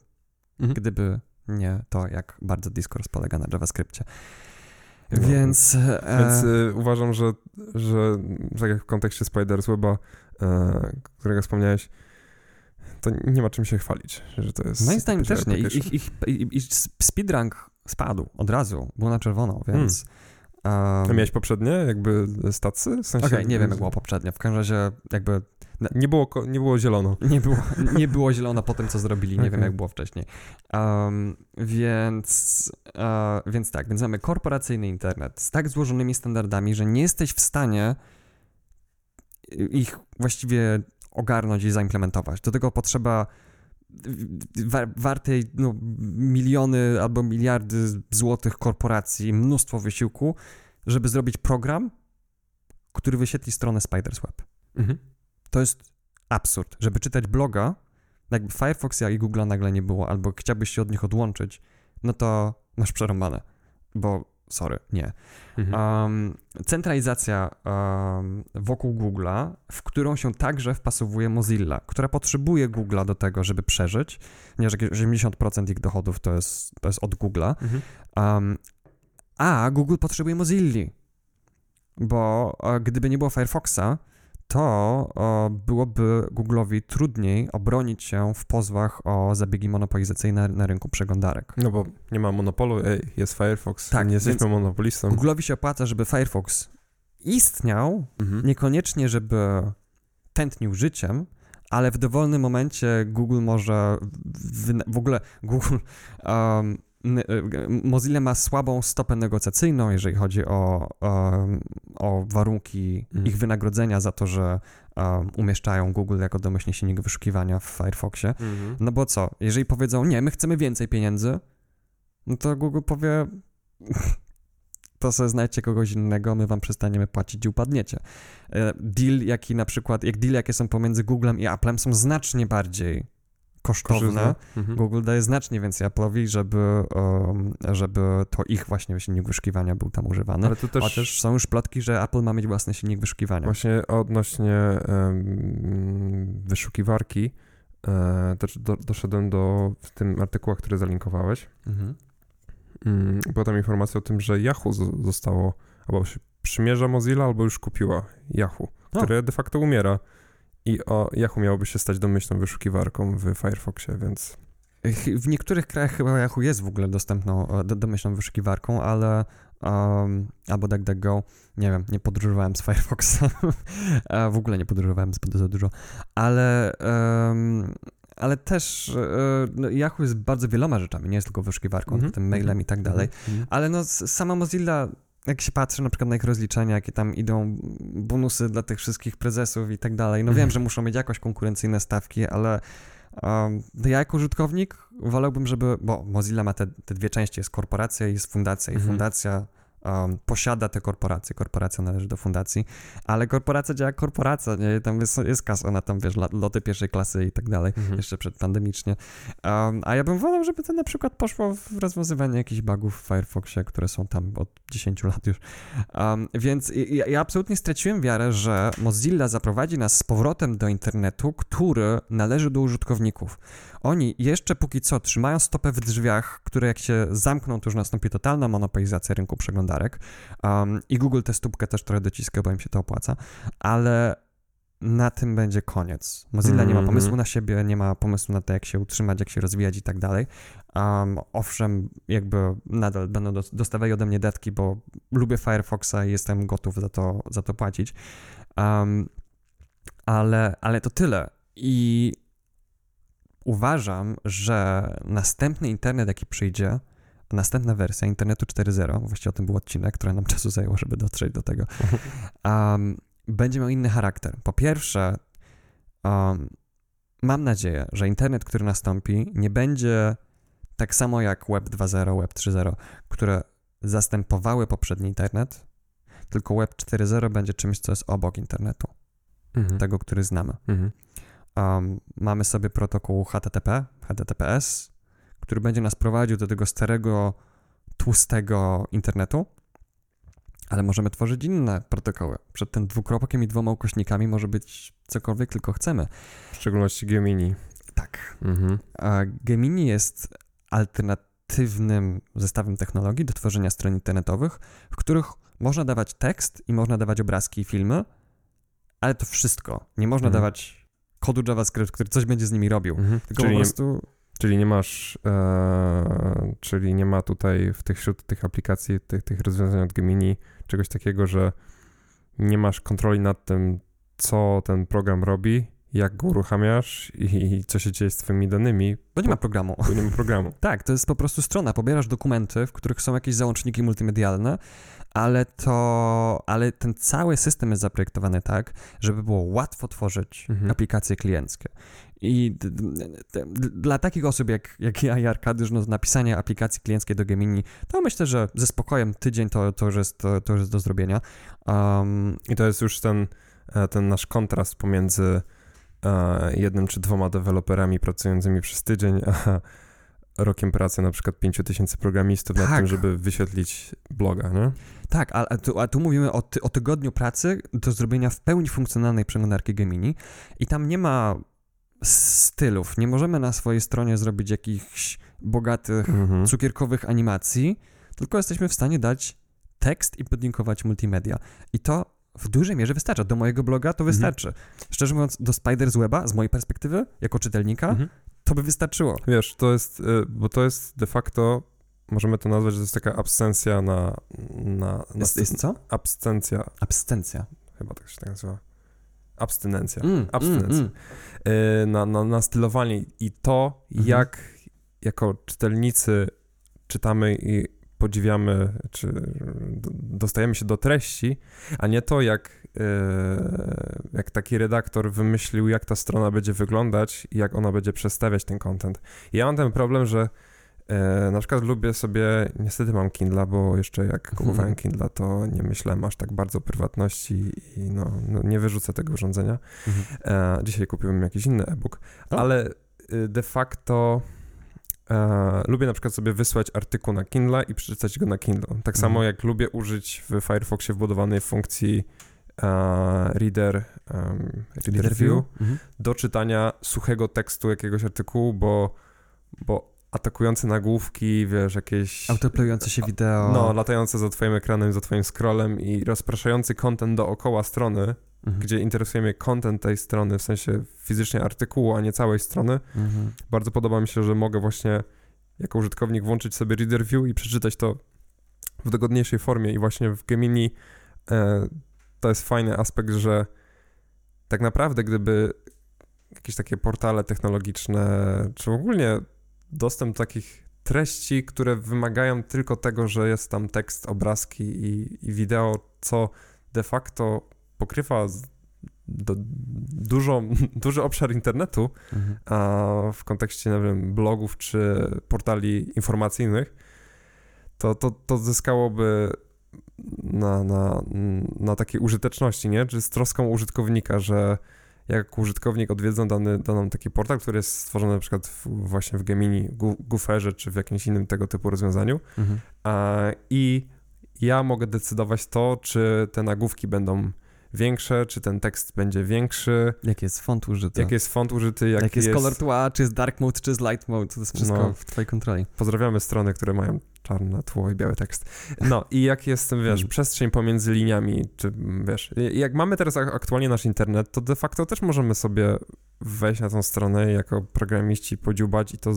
Mhm. gdyby nie to, jak bardzo Discourse polega na JavaScriptie. No. Więc, e, Więc y, uważam, że, że tak jak w kontekście Spiders Weba, e, którego wspomniałeś, to nie ma czym się chwalić, że to jest... Moim zdaniem też nie. Ich, ich, ich, ich speedrank spadł od razu, był na czerwono, więc... A Um, miałeś poprzednie jakby stacy? W sensie, Okej, nie wiem jak było poprzednio. W każdym razie jakby Nie było, nie było zielono. nie było, nie było zielono po tym, co zrobili. Nie wiem, Okej. jak było wcześniej. Um, więc, e, więc tak, więc mamy korporacyjny internet z tak złożonymi standardami, że nie jesteś w stanie ich właściwie ogarnąć i zaimplementować. Do tego potrzeba wa- wartej no, miliony albo miliardy złotych korporacji, mnóstwo wysiłku, żeby zrobić program, który wyświetli stronę Spider's Web. Mhm. To jest absurd. Żeby czytać bloga, jakby Firefoxa i Google'a nagle nie było, albo chciałbyś się od nich odłączyć, no to masz przerąbane. Bo, sorry, nie. Mhm. Um, centralizacja um, wokół Google'a, w którą się także wpasowuje Mozilla, która potrzebuje Google'a do tego, żeby przeżyć, ponieważ jakieś 80% ich dochodów to jest, to jest od Google'a, Mhm. um, a Google potrzebuje Mozilli, bo e, gdyby nie było Firefoxa, to byłoby Google'owi trudniej obronić się w pozwach o zabiegi monopolizacyjne na rynku przeglądarek. No bo nie ma monopolu, ej, jest Firefox, Tak, nie jesteśmy monopolistą. Google'owi się opłaca, żeby Firefox istniał, Mhm. niekoniecznie, żeby tętnił życiem, ale w dowolnym momencie Google może w, w ogóle Google um, Mozilla ma słabą stopę negocjacyjną, jeżeli chodzi o, um, o warunki Mhm. ich wynagrodzenia za to, że um, umieszczają Google jako domyślny silnik wyszukiwania w Firefoxie. Mhm. No bo co, jeżeli powiedzą, nie, my chcemy więcej pieniędzy, no to Google powie, to sobie znajdźcie kogoś innego, my wam przestaniemy płacić i upadniecie. E, Deal, jaki na przykład, jak deal, jakie są pomiędzy Googlem i Applem, są znacznie bardziej kosztowne. Mhm. Google daje znacznie więcej Apple'owi, żeby, um, żeby to ich właśnie silnik wyszukiwania był tam używany. Ale to też, A też są już plotki, że Apple ma mieć własny silnik wyszukiwania. właśnie odnośnie em, wyszukiwarki, e, też do, doszedłem do w tym artykułach, które zalinkowałeś. Mhm. Mm, była tam informacja o tym, że Yahoo zostało, albo się przymierza Mozilla, albo już kupiła Yahoo, które de facto umiera. I o, Yahoo miałoby się stać domyślną wyszukiwarką w Firefoxie, więc W niektórych krajach chyba Yahoo jest w ogóle dostępną, e, do, domyślną wyszukiwarką, ale um, albo DuckDuckGo, nie wiem, nie podróżowałem z Firefoxa, E, w ogóle nie podróżowałem zbyt za dużo, ale um, ale też e, no, Yahoo jest bardzo wieloma rzeczami, nie jest tylko wyszukiwarką, Mhm. tym mailem i tak dalej, Mhm. ale no sama Mozilla, jak się patrzy na przykład na ich rozliczenia, jakie tam idą bonusy dla tych wszystkich prezesów i tak dalej, no wiem, Mhm. że muszą mieć jakoś konkurencyjne stawki, ale um, ja jako użytkownik wolałbym, żeby, bo Mozilla ma te, te dwie części, jest korporacja i jest fundacja i Mhm. fundacja um, posiada te korporacje, korporacja należy do fundacji, ale korporacja działa jak korporacja, nie? tam jest, jest kasa na tam, wiesz, loty pierwszej klasy i tak dalej, Mhm. jeszcze przedpandemicznie. Um, a ja bym wolał, żeby to na przykład poszło w rozwiązywanie jakichś bugów w Firefoxie, które są tam od 10 lat już. Um, więc ja, ja absolutnie straciłem wiarę, że Mozilla zaprowadzi nas z powrotem do internetu, który należy do użytkowników. Oni jeszcze póki co trzymają stopę w drzwiach, które jak się zamkną, to już nastąpi totalna monopolizacja rynku przeglądarek. Um, I Google tę stópkę też trochę dociska, bo im się to opłaca, ale na tym będzie koniec. Mozilla nie ma Mhm. pomysłu na siebie, nie ma pomysłu na to, jak się utrzymać, jak się rozwijać i tak dalej. Um, owszem, jakby nadal będą dos- dostawali ode mnie datki, bo lubię Firefoxa i jestem gotów za to, za to płacić. Um, ale, ale to tyle. I uważam, że następny internet, jaki przyjdzie, następna wersja internetu 4.0, właściwie o tym był odcinek, który nam czasu zajęło, żeby dotrzeć do tego, um, będzie miał inny charakter. Po pierwsze, um, mam nadzieję, że internet, który nastąpi, nie będzie tak samo jak Web 2.0, Web 3.0, które zastępowały poprzedni internet, tylko Web 4.0 będzie czymś, co jest obok internetu, Mhm. tego, który znamy. Mhm. Um, mamy sobie protokół HTTP, HTTPS, który będzie nas prowadził do tego starego, tłustego internetu, ale możemy tworzyć inne protokoły. Przed tym dwukropkiem i dwoma ukośnikami może być cokolwiek tylko chcemy. W szczególności Gemini. Tak. Mhm. Gemini jest alternatywnym zestawem technologii do tworzenia stron internetowych, w których można dawać tekst i można dawać obrazki i filmy, ale to wszystko. Nie można Mhm. dawać kodu JavaScript, który coś będzie z nimi robił. Mhm. Tylko Czyli, po prostu... czyli nie masz, e, czyli nie ma tutaj w tych, wśród tych aplikacji, tych, tych rozwiązań od Gemini czegoś takiego, że nie masz kontroli nad tym, co ten program robi, jak go uruchamiasz i, co się dzieje z twoimi danymi, Bo nie ma programu. bo nie ma programu. Tak, to jest po prostu strona. Pobierasz dokumenty, w których są jakieś załączniki multimedialne, ale to, ale ten cały system jest zaprojektowany tak, żeby było łatwo tworzyć Mhm. aplikacje klienckie. I d- d- d- dla takich osób jak, jak ja i Arkadiusz, no, napisanie aplikacji klienckiej do Gemini, to myślę, że ze spokojem tydzień to, to, już, jest, to, to już jest do zrobienia. Um, I to jest już ten, e, ten nasz kontrast pomiędzy jednym czy dwoma deweloperami pracującymi przez tydzień, a rokiem pracy na przykład 5000 programistów nad Tak. tym, żeby wyświetlić bloga, nie? Tak, a, a, tu, a tu mówimy o, ty, o tygodniu pracy do zrobienia w pełni funkcjonalnej przeglądarki Gemini i tam nie ma stylów. Nie możemy na swojej stronie zrobić jakichś bogatych, Mhm. cukierkowych animacji, tylko jesteśmy w stanie dać tekst i podlinkować multimedia. I to w dużej mierze wystarcza. Do mojego bloga to Mhm. wystarczy. Szczerze mówiąc, do Spider's Weba, z mojej perspektywy, jako czytelnika, Mhm. to by wystarczyło. Wiesz, to jest, y, bo to jest de facto, możemy to nazwać, że to jest taka absencja na... na, na Jest, jest co? Abstencja, Abstencja. chyba tak się tak nazywa. Abstynencja. Mm, Abstynencja. mm, y, na, na, na stylowanie i to, Mhm. jak jako czytelnicy czytamy i podziwiamy, czy dostajemy się do treści, a nie to, jak, y, jak taki redaktor wymyślił, jak ta strona będzie wyglądać i jak ona będzie przedstawiać ten content. Ja mam ten problem, że e, na przykład lubię sobie, niestety mam Kindle, bo jeszcze jak kupowałem Kindle, to nie myślałem aż tak bardzo o prywatności i no, no nie wyrzucę tego urządzenia. Mhm. E, dzisiaj kupiłem jakiś inny e-book, ale y, de facto e, lubię na przykład sobie wysłać artykuł na Kindle i przeczytać go na Kindle. Tak Mhm. samo jak lubię użyć w Firefoxie wbudowanej funkcji e, Reader, em, Reader View Mhm. do czytania suchego tekstu jakiegoś artykułu, bo, bo atakujące nagłówki, wiesz, jakieś... Autoplayujące się wideo. No, latające za twoim ekranem, za twoim scrollem i rozpraszający content dookoła strony, Mhm. gdzie interesuje mnie content tej strony, w sensie fizycznie artykułu, a nie całej strony. Mhm. Bardzo podoba mi się, że mogę właśnie jako użytkownik włączyć sobie Reader View i przeczytać to w dogodniejszej formie i właśnie w Gemini e, to jest fajny aspekt, że tak naprawdę gdyby jakieś takie portale technologiczne, czy ogólnie dostęp do takich treści, które wymagają tylko tego, że jest tam tekst, obrazki i, i wideo, co de facto pokrywa do, dużo, duży obszar internetu, Mhm. a w kontekście, nie wiem, blogów czy portali informacyjnych, to, to, to zyskałoby na, na, na takiej użyteczności, nie? Czy z troską użytkownika, że jak użytkownik odwiedza dany, daną taki portal, który jest stworzony na przykład w, właśnie w Gemini, Gooferze czy w jakimś innym tego typu rozwiązaniu Mhm. a, i ja mogę decydować to, czy te nagłówki będą większe, czy ten tekst będzie większy, Jaki jest font użyty? jaki jest font użyty, jaki, Jaki jest, kolor tła, czy jest dark mode, czy jest light mode, to jest wszystko No. w twojej kontroli. Pozdrawiamy strony, które mają czarne tło i biały tekst. No i jak jest, wiesz, Hmm. przestrzeń pomiędzy liniami, czy wiesz, jak mamy teraz ak- aktualnie nasz internet, to de facto też możemy sobie wejść na tą stronę jako programiści podziubać i to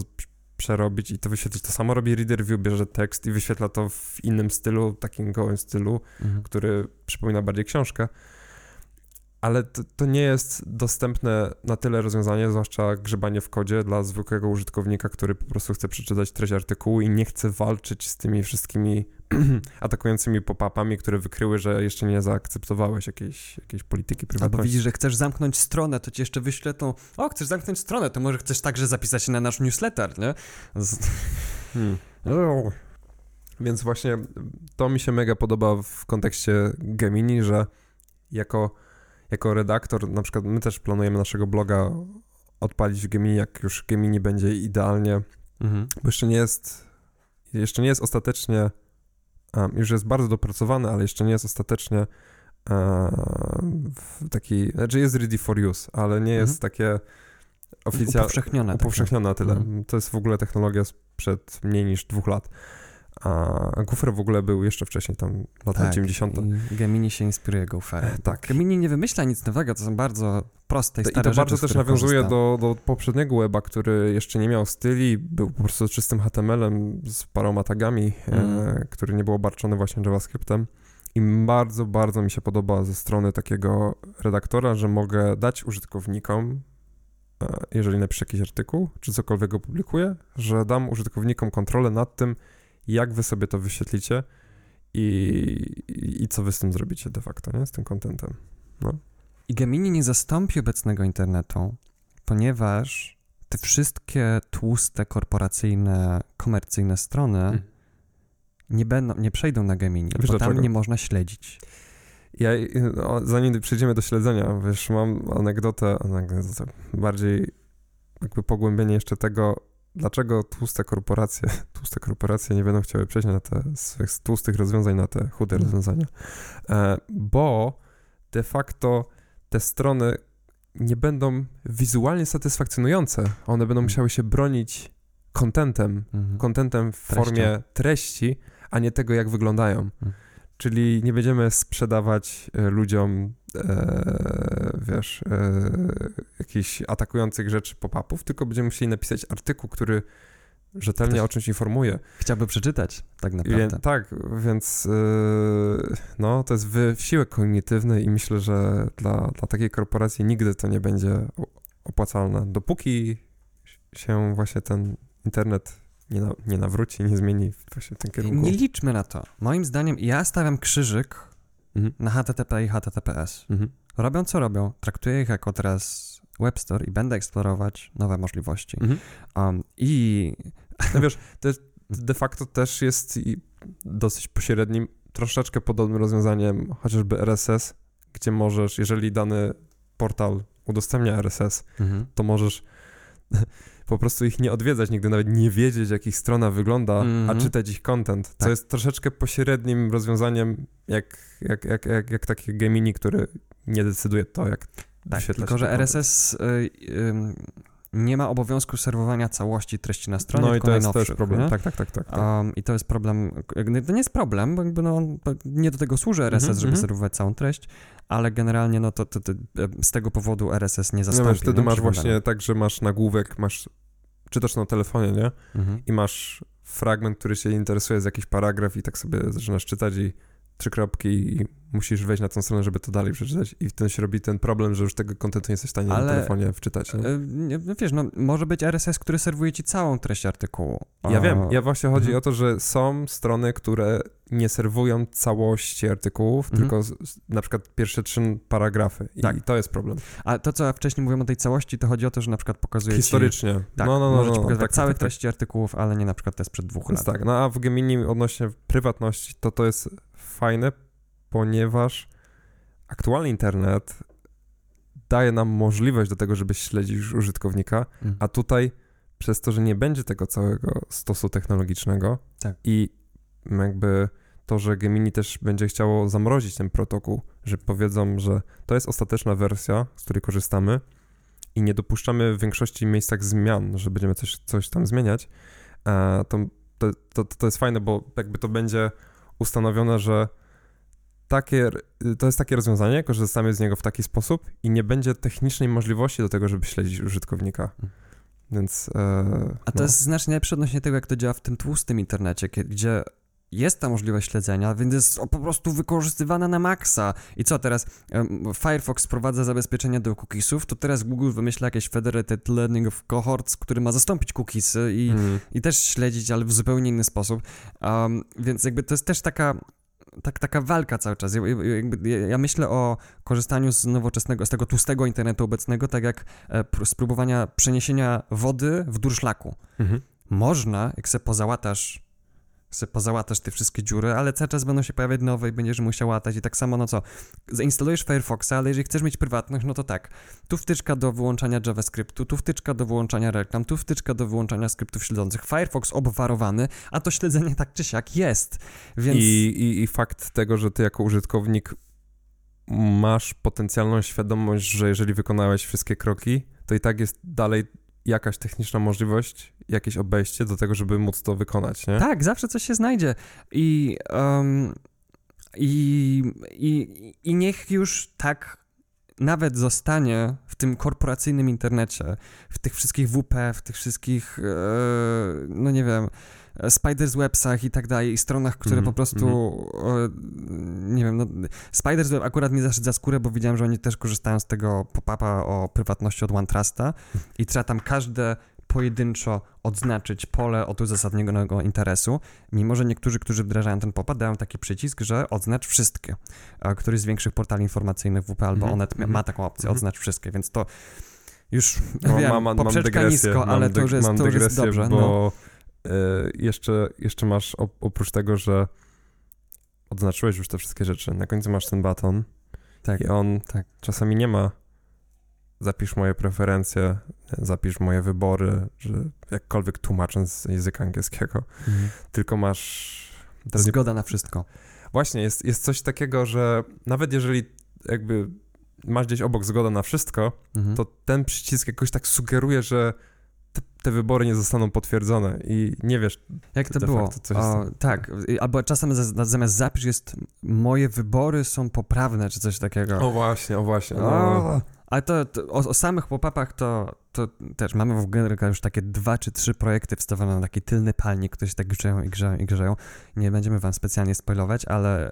przerobić i to wyświetlić. To samo robi Reader View, bierze tekst i wyświetla to w innym stylu, takim gołym stylu, Mhm. który przypomina bardziej książkę. Ale to, to nie jest dostępne na tyle rozwiązanie, zwłaszcza grzebanie w kodzie dla zwykłego użytkownika, który po prostu chce przeczytać treść artykułu i nie chce walczyć z tymi wszystkimi atakującymi pop-upami, które wykryły, że jeszcze nie zaakceptowałeś jakiejś, jakiejś polityki Albo prywatności. widzisz, że chcesz zamknąć stronę, to ci jeszcze wyświetlą, o, chcesz zamknąć stronę, to może chcesz także zapisać się na nasz newsletter, nie? Z... Hmm. Więc właśnie to mi się mega podoba w kontekście Gemini, że jako, jako redaktor, na przykład my też planujemy naszego bloga odpalić w Gemini, jak już Gemini będzie idealnie, Mhm. bo jeszcze nie jest, jeszcze nie jest ostatecznie, um, już jest bardzo dopracowany, ale jeszcze nie jest ostatecznie um, w taki, znaczy jest ready for use, ale nie jest takie oficjalne, Upowszechnione. upowszechnione na tyle. Mhm. To jest w ogóle technologia sprzed mniej niż dwóch lat. A Goofer w ogóle był jeszcze wcześniej, tam lata Tak, 90. i Gemini się inspiruje Goferem. Tak. Gemini nie wymyśla nic nowego, to są bardzo proste i I stare to rzeczy, bardzo też nawiązuje do, do poprzedniego weba, który jeszcze nie miał styli, był po prostu czystym HTML-em z paroma tagami, e, Mhm. który nie był obarczony właśnie JavaScriptem. I bardzo, bardzo mi się podoba ze strony takiego redaktora, że mogę dać użytkownikom, e, jeżeli napiszę jakiś artykuł, czy cokolwiek opublikuję, że dam użytkownikom kontrolę nad tym, jak wy sobie to wyświetlicie i, i, i co wy z tym zrobicie de facto, nie? Z tym contentem. I Gemini nie zastąpi obecnego internetu, ponieważ te wszystkie tłuste, korporacyjne, komercyjne strony nie, będą, nie przejdą na Gemini, Hmm. Wiesz bo tam nie można śledzić. Ja, o, zanim przejdziemy do śledzenia, wiesz, mam anegdotę, anegdotę, bardziej jakby pogłębienie jeszcze tego, dlaczego tłuste korporacje, tłuste korporacje nie będą chciały przejść na te z tłustych rozwiązań na te chude Mhm. rozwiązania. E, bo de facto te strony nie będą wizualnie satysfakcjonujące. One będą Mhm. musiały się bronić kontentem, Mhm. kontentem w formie treści, a nie tego, jak wyglądają. Czyli nie będziemy sprzedawać e, ludziom, e, wiesz, e, jakichś atakujących rzeczy pop-upów, tylko będziemy musieli napisać artykuł, który rzetelnie Ktoś- o czymś informuje. Chciałby przeczytać, tak Wie, naprawdę. tak, więc e, no, to jest wysiłek kognitywny i myślę, że dla, dla takiej korporacji nigdy to nie będzie opłacalne. Dopóki się właśnie ten internet nie, na, nie nawróci, nie zmieni właśnie w tym kierunku. Nie liczmy na to. Moim zdaniem ja stawiam krzyżyk Mhm. na HTTP i HTTPS. Mhm. Robią co robią, traktuję ich jako teraz Web Store i będę eksplorować nowe możliwości. Mhm. Um, I No wiesz, to jest, de facto też jest dosyć pośrednim, troszeczkę podobnym rozwiązaniem, chociażby RSS, gdzie możesz, jeżeli dany portal udostępnia RSS, mhm. to możesz po prostu ich nie odwiedzać nigdy, nawet nie wiedzieć, jak ich strona wygląda, a Mhm. czytać ich content, co Tak. jest troszeczkę pośrednim rozwiązaniem, jak, jak, jak, jak, jak takie Gemini, który nie decyduje to, jak Tak, wyświetlać tylko że. RSS y, ym, nie ma obowiązku serwowania całości treści na stronie, No i to jest problem. nie? Tak, tak, tak, tak. tak. Um, I to jest problem, to nie jest problem, bo jakby no, nie do tego służy RSS, Mhm, żeby mhm. serwować całą treść, ale generalnie no to, to, to e, z tego powodu RSS nie No zastąpi. wiesz, wtedy nie? masz Przeglądania. właśnie tak, że masz nagłówek, masz, czytasz na telefonie, nie? Mhm. I masz fragment, który się interesuje z jakiś paragraf i tak sobie zaczynasz czytać i trzy kropki i musisz wejść na tą stronę, żeby to dalej przeczytać i wtedy się robi ten problem, że już tego kontentu nie jesteś w stanie Ale- na telefonie wczytać. Nie? E, nie, no wiesz, no, może być RSS, który serwuje ci całą treść artykułu. Ja wiem, ja właśnie chodzi Mhm. o to, że są strony, które nie serwują całości artykułów, Mhm. tylko z, na przykład pierwsze trzy paragrafy i, Tak. i to jest problem. A to, co ja wcześniej mówiłem o tej całości, to chodzi o to, że na przykład pokazuje ci... Historycznie. Tak, no, no, no, może ci no, pokazywać tak, całe tak, tak. treści artykułów, ale nie na przykład te sprzed dwóch lat. tak, no a w Gemini odnośnie prywatności, to to jest fajne, ponieważ aktualny internet daje nam możliwość do tego, żeby śledzić użytkownika, Mm. a tutaj przez to, że nie będzie tego całego stosu technologicznego Tak. i jakby to, że Gemini też będzie chciało zamrozić ten protokół, że powiedzą, że to jest ostateczna wersja, z której korzystamy i nie dopuszczamy w większości miejscach zmian, że będziemy coś, coś tam zmieniać, e, to, to, to, to jest fajne, bo jakby to będzie ustanowione, że takie, to jest takie rozwiązanie, korzystamy z niego w taki sposób i nie będzie technicznej możliwości do tego, żeby śledzić użytkownika. Więc. E, A to no. jest znacznie lepsze odnośnie tego, jak to działa w tym tłustym internecie, gdzie jest ta możliwość śledzenia, więc jest po prostu wykorzystywana na maksa. I co teraz? Firefox wprowadza zabezpieczenia do cookiesów, to teraz Google wymyśla jakieś Federated Learning of Cohorts, który ma zastąpić cookiesy i, Mm. i też śledzić, ale w zupełnie inny sposób. Um, więc jakby to jest też taka, tak, taka walka cały czas. Ja, ja- ja, myślę o korzystaniu z nowoczesnego, z tego tłustego internetu obecnego, tak jak e, pr- spróbowania przeniesienia wody w durszlaku. Mhm. Można, jak se pozałatasz se pozałatasz te wszystkie dziury, ale cały czas będą się pojawiać nowe i będziesz musiał łatać. I tak samo, no co, zainstalujesz Firefoxa, ale jeżeli chcesz mieć prywatność, no to tak, tu wtyczka do wyłączania JavaScriptu, tu wtyczka do wyłączania reklam, tu wtyczka do wyłączania skryptów śledzących, Firefox obwarowany, a to śledzenie tak czy siak jest, więc... I, i, I fakt tego, że ty jako użytkownik masz potencjalną świadomość, że jeżeli wykonałeś wszystkie kroki, to i tak jest dalej jakaś techniczna możliwość, jakieś obejście do tego, żeby móc to wykonać, nie? Tak, zawsze coś się znajdzie. I, um, i, i, I niech już tak nawet zostanie w tym korporacyjnym internecie, w tych wszystkich WP, w tych wszystkich, e, no nie wiem, Spiders Websach i tak dalej, i stronach, które Mhm, po prostu, e, nie wiem, no, Spiders Web akurat mi zaszedł za skórę, bo widziałem, że oni też korzystają z tego pop-upa o prywatności od OneTrusta i trzeba tam każde pojedynczo odznaczyć pole od uzasadnionego interesu, mimo że niektórzy, którzy wdrażają ten pop-up, dają taki przycisk, że odznacz wszystkie. Któryś z większych portali informacyjnych WP albo Mhm, Onet ma- mhm. ma taką opcję, Mhm. odznacz wszystkie, więc to już, No, wiem, mam, mam poprzeczka dygresję, nisko, ale mam to już jest, mam to już jest dobrze. no. bo e, jeszcze, jeszcze masz, op- oprócz tego, że odznaczyłeś już te wszystkie rzeczy, na końcu masz ten baton Tak, i on tak. czasami nie ma zapisz moje preferencje, zapisz moje wybory, że jakkolwiek tłumacząc z języka angielskiego, Mhm. tylko masz... Teraz Zgoda na wszystko. Właśnie, jest, jest coś takiego, że nawet jeżeli jakby masz gdzieś obok zgoda na wszystko, Mhm. to ten przycisk jakoś tak sugeruje, że te, wybory nie zostaną potwierdzone i nie wiesz, Jak to było? O, tak, albo czasem za- zamiast zapisz jest moje wybory są poprawne, czy coś takiego. o właśnie, o właśnie, no. O, Ale to, to o, o samych pop-upach to, to też mamy w Genryka już takie dwa czy trzy projekty wstawione na taki tylny palnik, które się tak grzeją i grzeją i grzeją. Nie będziemy wam specjalnie spoilować, ale,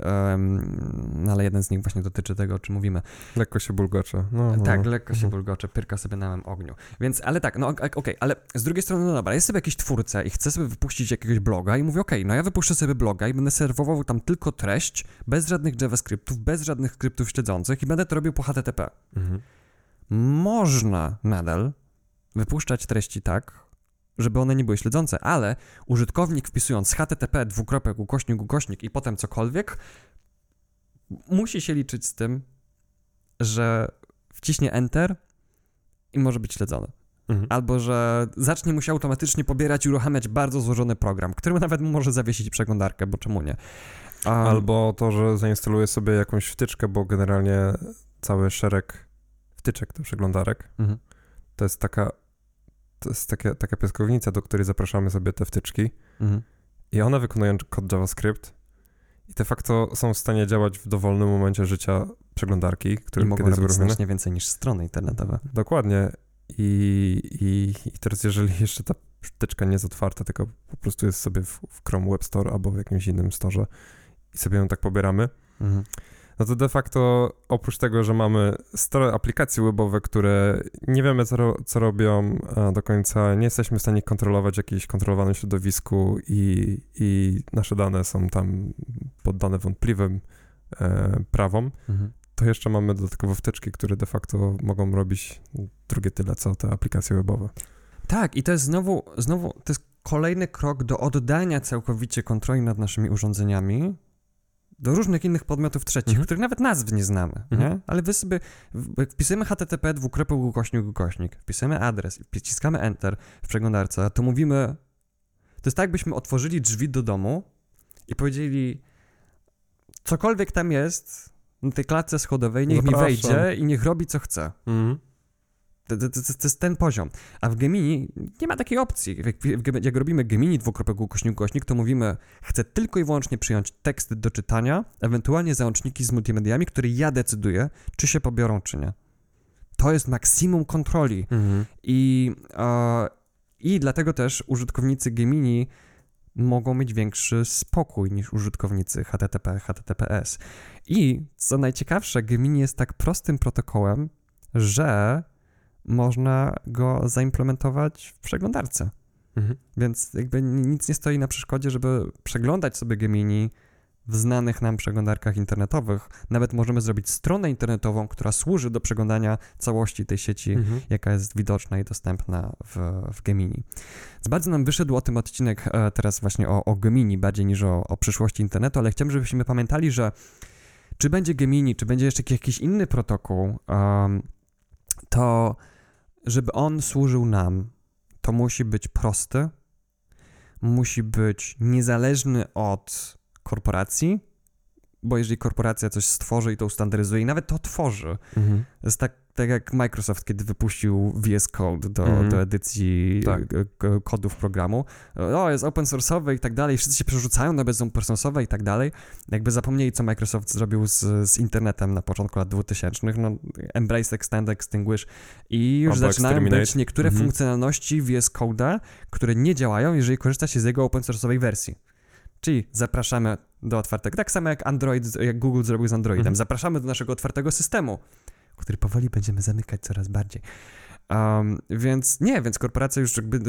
no, ale jeden z nich właśnie dotyczy tego, o czym mówimy. lekko się bulgocze. No, no. Tak, lekko się Mhm. bulgocze, pyrka sobie na małym ogniu. Więc, ale tak, no ok- okej, ale z drugiej strony, no dobra, jest sobie jakiś twórca i chce sobie wypuścić jakiegoś bloga i mówi, okej, no ja wypuszczę sobie bloga i będę serwował tam tylko treść, bez żadnych JavaScriptów, bez żadnych skryptów śledzących i będę to robił po HTTP. Mhm. Można nadal wypuszczać treści tak, żeby one nie były śledzące, ale użytkownik wpisując http dwukropek ukośnik ukośnik i potem cokolwiek musi się liczyć z tym, że wciśnie enter i może być śledzony. Mhm. Albo że zacznie mu się automatycznie pobierać i uruchamiać bardzo złożony program, który nawet może zawiesić przeglądarkę, bo czemu nie? Um, Albo to, że zainstaluje sobie jakąś wtyczkę, bo generalnie cały szereg wtyczek do przeglądarek Mhm. to jest taka to jest taka, taka piaskownica, do której zapraszamy sobie te wtyczki Mhm. i one wykonują kod JavaScript i de facto są w stanie działać w dowolnym momencie życia przeglądarki, który mogą robić znacznie więcej niż strony internetowe. Dokładnie. I, i, I teraz jeżeli jeszcze ta wtyczka nie jest otwarta, tylko po prostu jest sobie w, w Chrome Web Store albo w jakimś innym storze i sobie ją tak pobieramy, Mhm. No to de facto oprócz tego, że mamy stare aplikacje webowe, które nie wiemy co, co robią a do końca, nie jesteśmy w stanie kontrolować w jakimś kontrolowanym środowisku i, i nasze dane są tam poddane wątpliwym e, prawom, Mhm. to jeszcze mamy dodatkowo wtyczki, które de facto mogą robić drugie tyle, co te aplikacje webowe. Tak, i to jest znowu, znowu, to jest kolejny krok do oddania całkowicie kontroli nad naszymi urządzeniami do różnych innych podmiotów trzecich, Mhm. których nawet nazw nie znamy, Mhm. nie? Ale wy sobie wpisujemy http dwukropek ukośnik ukośnik, wpisujemy adres i wciskamy enter w przeglądarce, to mówimy, to jest tak, jakbyśmy otworzyli drzwi do domu i powiedzieli, cokolwiek tam jest na tej klatce schodowej, niech mi wejdzie i niech robi co chce. To, to, to, to jest ten poziom. A w Gemini nie ma takiej opcji. Jak, jak, robimy Gemini dwukropek ukośnik ukośnik, to mówimy, chcę tylko i wyłącznie przyjąć teksty do czytania, ewentualnie załączniki z multimediami, które ja decyduję, czy się pobiorą, czy nie. To jest maksimum kontroli. Mhm. I, e, I dlatego też użytkownicy Gemini mogą mieć większy spokój niż użytkownicy HTTP, HTTPS. I co najciekawsze, Gemini jest tak prostym protokołem, że można go zaimplementować w przeglądarce. Mhm. Więc jakby nic nie stoi na przeszkodzie, żeby przeglądać sobie Gemini w znanych nam przeglądarkach internetowych. Nawet możemy zrobić stronę internetową, która służy do przeglądania całości tej sieci Mhm. jaka jest widoczna i dostępna w, w Gemini. Więc bardzo nam wyszedł o tym odcinek e, teraz właśnie o, o Gemini, bardziej niż o, o przyszłości internetu, ale chciałbym, żebyśmy pamiętali, że czy będzie Gemini, czy będzie jeszcze jakiś inny protokół, em, to żeby on służył nam, to musi być prosty, musi być niezależny od korporacji, bo jeżeli korporacja coś stworzy i to ustandaryzuje i nawet to tworzy, Mhm. to jest tak, tak jak Microsoft, kiedy wypuścił VS Code do, Mhm. do edycji Tak. e, kodów programu, o, jest open source'owy i tak dalej, wszyscy się przerzucają na bez open source'owe i tak dalej. Jakby zapomnieli, co Microsoft zrobił z, z internetem na początku lat 2000, no Embrace, Extend, Extinguish i już Albo zaczynają Exterminate. być niektóre Mhm. funkcjonalności VS Code'a, które nie działają, jeżeli korzysta się z jego open source'owej wersji. Czyli zapraszamy do otwartego, tak samo jak Android, jak Google zrobił z Androidem, Mhm. zapraszamy do naszego otwartego systemu, który powoli będziemy zamykać coraz bardziej. Um, więc nie, więc korporacje już jakby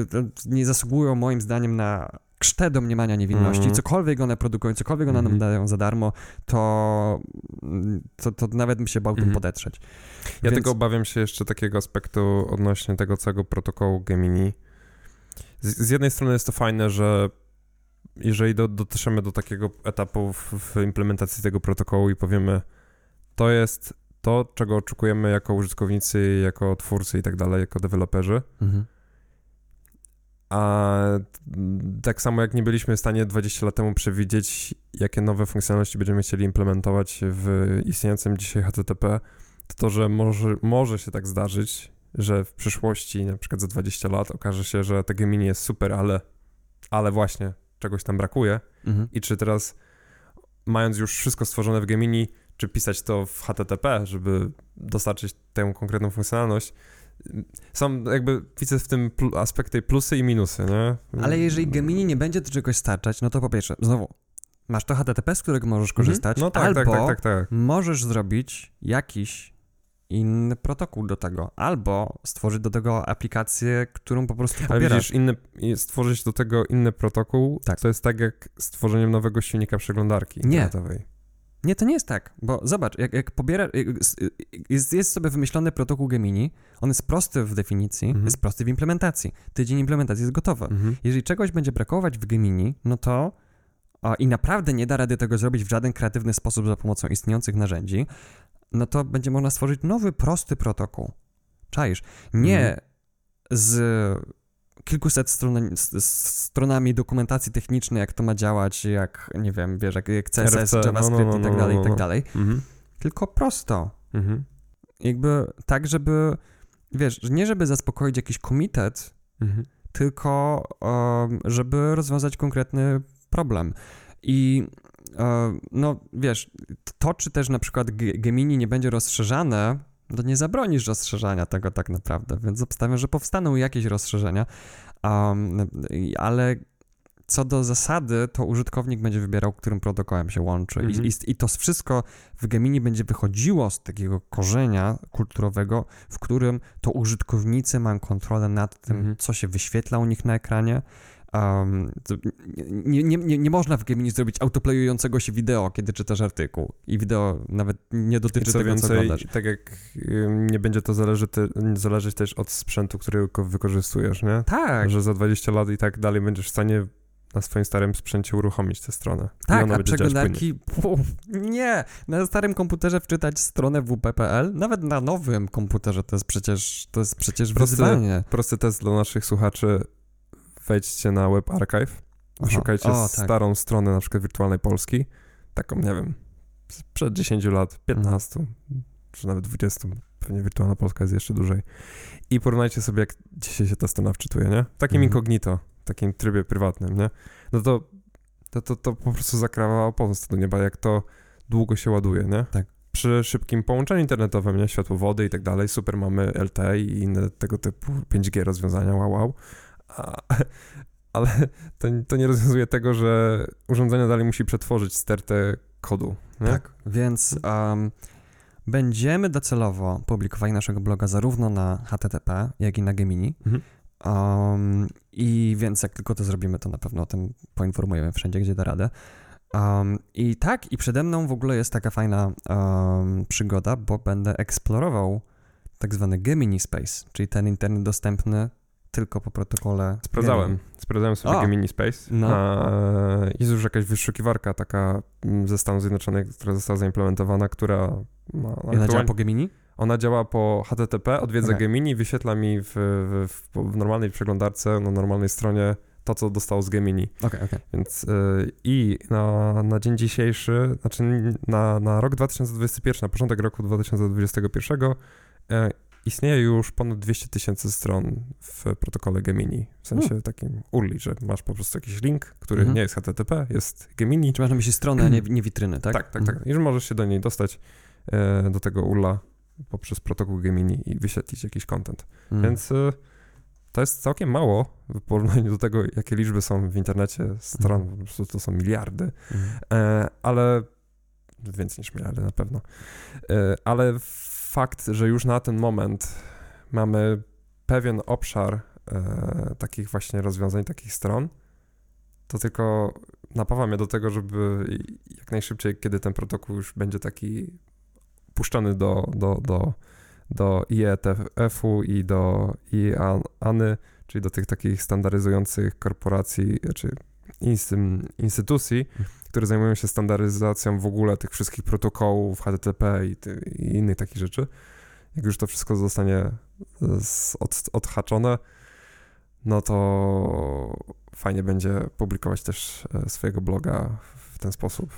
nie zasługują moim zdaniem na krztę domniemania niewinności. Mhm. Cokolwiek one produkują, cokolwiek one nam Mhm. dają za darmo, to, to, to nawet bym się bał tym Mhm. podetrzeć. Ja Więc- tylko obawiam się jeszcze takiego aspektu odnośnie tego całego protokołu Gemini. Z, z jednej strony jest to fajne, że jeżeli do, dotrzemy do takiego etapu w, w implementacji tego protokołu i powiemy, to jest to, czego oczekujemy jako użytkownicy, jako twórcy i tak dalej, jako deweloperzy, Mhm. a tak samo jak nie byliśmy w stanie 20 lat temu przewidzieć, jakie nowe funkcjonalności będziemy chcieli implementować w istniejącym dzisiaj HTTP, to to, że może, może się tak zdarzyć, że w przyszłości, na przykład za 20 lat, okaże się, że te Gemini jest super, ale, ale właśnie czegoś tam brakuje. Mhm. I czy teraz, mając już wszystko stworzone w Gemini, czy pisać to w HTTP, żeby dostarczyć tę konkretną funkcjonalność, są jakby, widzę w tym pl- aspekty plusy i minusy, nie? Ale jeżeli Gemini nie będzie do czegoś starczać, no to po pierwsze, znowu, masz to HTTP, z którego możesz Mhm. korzystać, No tak, albo tak, tak, tak, tak. możesz zrobić jakiś inny protokół do tego, albo stworzyć do tego aplikację, którą po prostu Ale pobierasz. widzisz, inny, stworzyć do tego inny protokół, Tak. to jest tak jak stworzeniem nowego silnika przeglądarki internetowej. Nie, to nie jest tak, bo zobacz, jak, jak pobierasz, jest, jest sobie wymyślony protokół Gemini, on jest prosty w definicji, Mhm. jest prosty w implementacji. Tydzień implementacji jest gotowy. Mhm. Jeżeli czegoś będzie brakować w Gemini, no to a, i naprawdę nie da rady tego zrobić w żaden kreatywny sposób za pomocą istniejących narzędzi, no to będzie można stworzyć nowy, prosty protokół. Czaisz? Nie Mhm. z kilkuset stron, stronami dokumentacji technicznej, jak to ma działać, jak, nie wiem, wiesz, jak, jak CSS, RFC, no, JavaScript no, no, i tak no, dalej, no, i tak no. dalej. Mhm. Tylko prosto. Mhm. Jakby tak, żeby, wiesz, nie żeby zaspokoić jakiś komitet, Mhm. tylko um, żeby rozwiązać konkretny problem. I um, no wiesz, to czy też na przykład Gemini nie będzie rozszerzane, to nie zabronisz rozszerzania tego tak naprawdę, więc obstawiam, że powstaną jakieś rozszerzenia, um, ale co do zasady, to użytkownik będzie wybierał, którym protokołem się łączy. Mhm. I, i, I to wszystko w Gemini będzie wychodziło z takiego korzenia kulturowego, w którym to użytkownicy mają kontrolę nad tym, Mhm. co się wyświetla u nich na ekranie. Um, nie, nie, nie, nie można w Gemini zrobić autoplayującego się wideo, kiedy czytasz artykuł. I wideo nawet nie dotyczy co tego, co więcej, oglądasz. tak jak nie będzie to zależy te, zależeć też od sprzętu, który ko- wykorzystujesz, nie? Tak, Że za 20 lat i tak dalej będziesz w stanie na swoim starym sprzęcie uruchomić tę stronę. Tak, a przeglądarki... Puf, nie, na starym komputerze wczytać stronę wp.pl, nawet na nowym komputerze to jest przecież, to jest przecież Prosty- wyzwanie. Prosty test dla naszych słuchaczy. Wejdźcie na Web Archive, szukajcie O, tak. starą stronę na przykład Wirtualnej Polski, taką, nie wiem, sprzed 10 lat, 15, czy nawet 20, pewnie Wirtualna Polska jest jeszcze dłużej. I porównajcie sobie, jak dzisiaj się ta strona wczytuje, nie? W takim Mhm. incognito, w takim trybie prywatnym, nie? No to to, to, to po prostu zakrawa pomysł do nieba, jak to długo się ładuje, nie? Tak. Przy szybkim połączeniu internetowym, nie? Światłowody i tak dalej, super, mamy LTE i inne tego typu 5G rozwiązania, wow, wow. A, ale to, to nie rozwiązuje tego, że urządzenie dalej musi przetworzyć stertę kodu, nie? Tak, więc um, będziemy docelowo publikowali naszego bloga zarówno na HTTP, jak i na Gemini. Mhm. Um, I więc jak tylko to zrobimy, to na pewno o tym poinformujemy wszędzie, gdzie da radę. Um, I tak, i przede mną w ogóle jest taka fajna przygoda, bo będę eksplorował tak zwany Gemini Space, czyli ten internet dostępny tylko po protokole. Sprawdzałem. Gemini. Sprawdzałem sobie O. Gemini Space. No. A, jest już jakaś wyszukiwarka taka mm, ze Stanów Zjednoczonych, która została zaimplementowana, która ma I ona działa po Gemini? Ona działa po HTTP, odwiedza Okej. Gemini, wyświetla mi w, w, w, normalnej przeglądarce, na normalnej stronie to, co dostał z Gemini. Okej, okej. Więc y, i na, na dzień dzisiejszy, znaczy na, na rok 2021, na początek roku 2021 e, istnieje już ponad 200 tysięcy stron w protokole Gemini. W sensie Hmm. takim URLi, że masz po prostu jakiś link, który Mhm. nie jest HTTP, jest Gemini. Czy masz na myśli stronę, a nie, nie witryny, tak? Tak, tak, tak. I że możesz się do niej dostać e, do tego URLa poprzez protokół Gemini i wyświetlić jakiś content. Mhm. Więc e, to jest całkiem mało w porównaniu do tego, jakie liczby są w internecie stron. Mhm. Po prostu to są miliardy. Mhm. E, ale więcej niż miliardy na pewno. E, ale fakt, że już na ten moment mamy pewien obszar e, takich właśnie rozwiązań, takich stron, to tylko napawa mnie do tego, żeby jak najszybciej, kiedy ten protokół już będzie taki puszczony do, do, do, do IETF-u i do IANY, czyli do tych takich standaryzujących korporacji, czy instytucji, które zajmują się standaryzacją w ogóle tych wszystkich protokołów HTTP i, ty, i innych takich rzeczy. Jak już to wszystko zostanie z, od, odhaczone, no to fajnie będzie publikować też e, swojego bloga w ten sposób.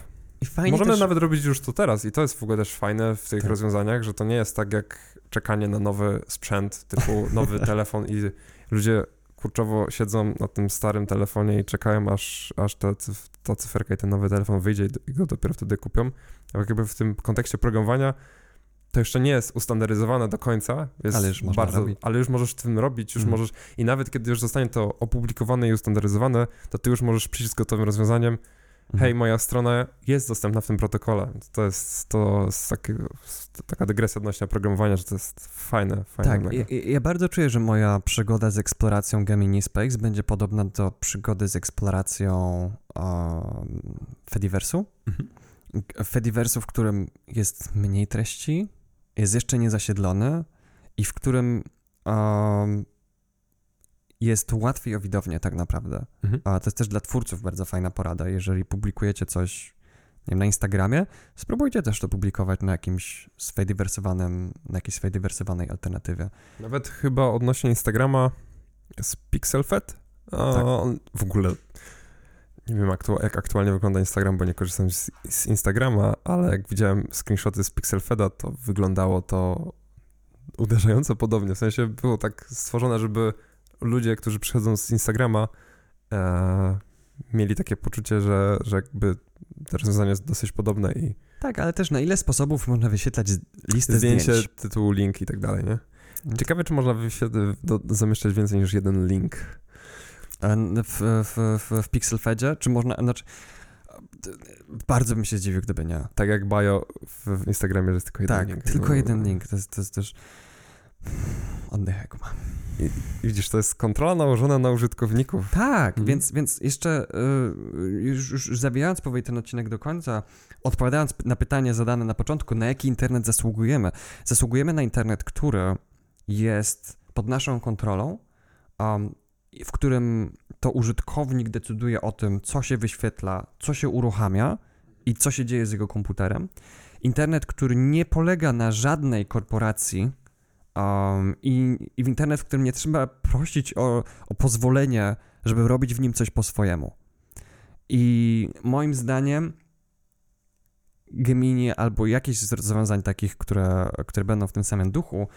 Możemy też... nawet robić już to teraz i to jest w ogóle też fajne w tych Tak. rozwiązaniach, że to nie jest tak jak czekanie na nowy sprzęt, typu nowy telefon i ludzie kurczowo siedzą na tym starym telefonie i czekają aż, aż ta, cyf- ta cyferka i ten nowy telefon wyjdzie i go dopiero wtedy kupią. A jakby w tym kontekście programowania to jeszcze nie jest ustandaryzowane do końca, Ale już bardzo, robić. ale już możesz tym robić, już Mhm. możesz i nawet kiedy już zostanie to opublikowane i ustandaryzowane, to ty już możesz przyjść z gotowym rozwiązaniem. Hej, moja strona jest dostępna w tym protokole. To jest, to jest taki, taka dygresja odnośnie oprogramowania, że to jest fajne, fajne. Tak, ja, ja bardzo czuję, że moja przygoda z eksploracją Gemini Space będzie podobna do przygody z eksploracją um, Fediversu. Mhm. Fediversu, w którym jest mniej treści, jest jeszcze niezasiedlony i w którym um, jest łatwiej o widownię tak naprawdę. Mhm. A to jest też dla twórców bardzo fajna porada. Jeżeli publikujecie coś nie wiem, na Instagramie, spróbujcie też to publikować na jakimś sfediwersowanym, na jakiejś sfediwersowanej alternatywie. Nawet chyba odnośnie Instagrama z PixelFed. A Tak. w ogóle nie wiem aktu- jak aktualnie wygląda Instagram, bo nie korzystam z, z Instagrama, ale jak widziałem screenshoty z PixelFeda, to wyglądało to uderzająco podobnie. W sensie było tak stworzone, żeby ludzie, którzy przychodzą z Instagrama, e, mieli takie poczucie, że, że jakby to rozwiązanie jest dosyć podobne i Tak, ale też na ile sposobów można wyświetlać listę zdjęcie, zdjęć? tytuł, link i tak dalej, nie? Ciekawe, czy można do, zamieszczać więcej niż jeden link. W, w, w, w Pixelfedzie? Czy można, znaczy... Bardzo bym się zdziwił, gdyby nie. Tak jak bio w, w Instagramie, że jest tylko jeden tak, link. tylko No, jeden link. To jest, to jest też... Oddech Kuba. I, widzisz, to jest kontrola nałożona na użytkowników. Tak, Mhm. więc, więc jeszcze y, już, już zabijając powoli ten odcinek do końca, odpowiadając na pytanie zadane na początku, na jaki internet zasługujemy? Zasługujemy na internet, który jest pod naszą kontrolą, um, w którym to użytkownik decyduje o tym, co się wyświetla, co się uruchamia i co się dzieje z jego komputerem. Internet, który nie polega na żadnej korporacji um, i, i w internet, w którym nie trzeba prosić o, o pozwolenie, żeby robić w nim coś po swojemu. I moim zdaniem Gemini albo jakieś z rozwiązań takich, które, które będą w tym samym duchu,